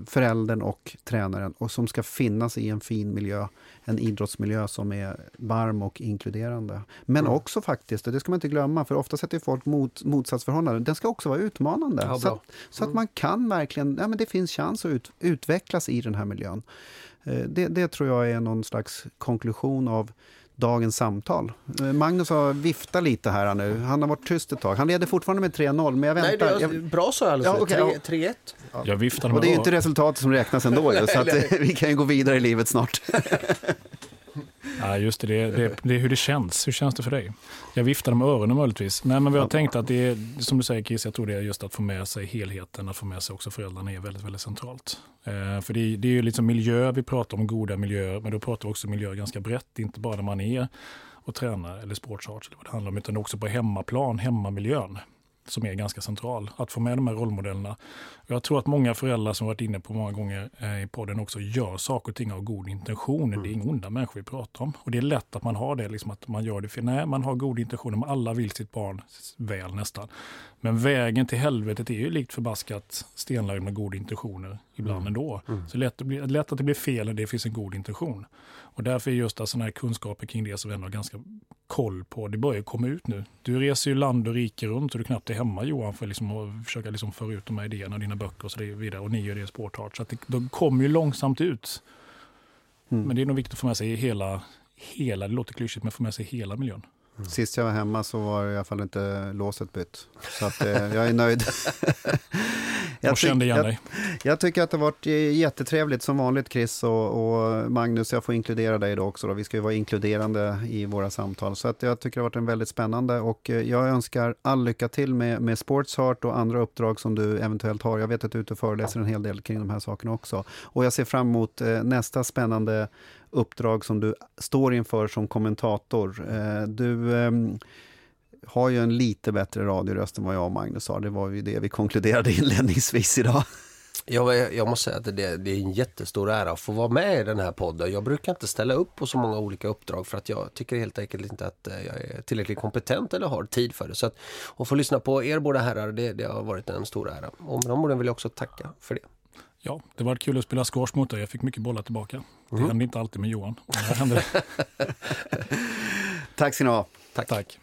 föräldern och tränaren och som ska finnas i en fin miljö en idrottsmiljö som är varm och inkluderande. Men mm. också faktiskt, och det ska man inte glömma, för ofta sätter folk mot, motsatsförhållanden, den ska också vara utmanande. Ja, så, att, så, att, mm. man kan verkligen, ja men det finns chans att ut, utvecklas i den här miljön. Eh, det, det tror jag är någon slags konklusion av dagens samtal. Eh, Magnus har viftat lite här nu. Han har varit tyst ett tag. Han leder fortfarande med 3-0, men jag väntar. Nej, det är, bra så alldeles. Ja, okay, 3-1. Ja. Jag viftar Och det är ju inte resultatet som räknas ändå, så att, vi kan ju gå vidare i livet snart. <laughs> Ja, just det, det, det, det är hur det känns. Hur känns det för dig? Jag viftar med öronen möjligtvis. Nej, men vi har tänkt att det är, som du säger Kiss, jag tror det är just att få med sig helheten, att få med sig också föräldrarna är väldigt, väldigt centralt. Eh, för det, det är ju liksom miljö, vi pratar om goda miljöer, men då pratar vi också miljö ganska brett, inte bara när man är och tränar eller sportsarts eller vad det handlar om, utan också på hemmaplan, hemmamiljön som är ganska central. Att få med de här rollmodellerna. Jag tror att många föräldrar som varit inne på många gånger eh, i podden också gör saker och ting av god intention. Mm. Det är inga onda människor vi pratar om. Och det är lätt att man har det, liksom att man gör det för nej, man har god intentioner, men alla vill sitt barn väl nästan. Men vägen till helvetet är ju likt förbaskat stenlagd med goda intentioner ibland mm. ändå. Mm. Så lätt, lätt att det blir fel när det finns en god intention. Och därför är just sådana här kunskaper kring det som vi ändå har ganska koll på, det börjar komma ut nu. Du reser ju land och rike runt och du knappt är hemma Johan för liksom att försöka liksom föra ut de här idéerna, dina böcker och så vidare. Och ni gör det i Sportart. Så att det, de kommer ju långsamt ut. Mm. Men det är nog viktigt att få med sig hela, hela, det låter klyschigt, men få med sig hela miljön. Mm. Sist jag var hemma så var i alla fall inte låset bytt. Så att, eh, jag är nöjd. <laughs> jag kände igen dig. Jag, jag, tycker att det har varit jättetrevligt som vanligt Chris och, och, Magnus. Jag får inkludera dig då också. Då. Vi ska ju vara inkluderande i våra samtal. Så att jag tycker det har varit en väldigt spännande och eh, jag önskar all lycka till med, med Sportsheart och andra uppdrag som du eventuellt har. Jag vet att du är ute och föreläser en hel del kring de här sakerna också. Och jag ser fram emot eh, nästa spännande uppdrag som du står inför som kommentator. Eh, du ehm, har ju en lite bättre radioröst än vad jag och Magnus har. Det var ju det vi konkluderade <laughs> inledningsvis idag. Jag, jag måste säga att det, det, är en jättestor ära att få vara med i den här podden. Jag brukar inte ställa upp på så många olika uppdrag för att jag tycker helt enkelt inte att eh, jag är tillräckligt kompetent eller har tid för det. Så att, att få lyssna på er båda herrar, det, det har varit en stor ära. Och med de orden vill jag också tacka för det. Ja, det var kul att spela squash mot dig. Jag fick mycket bollar tillbaka. Det mm. hände inte alltid med Johan. Det <laughs> Tack ska ni ha. Tack. Tack.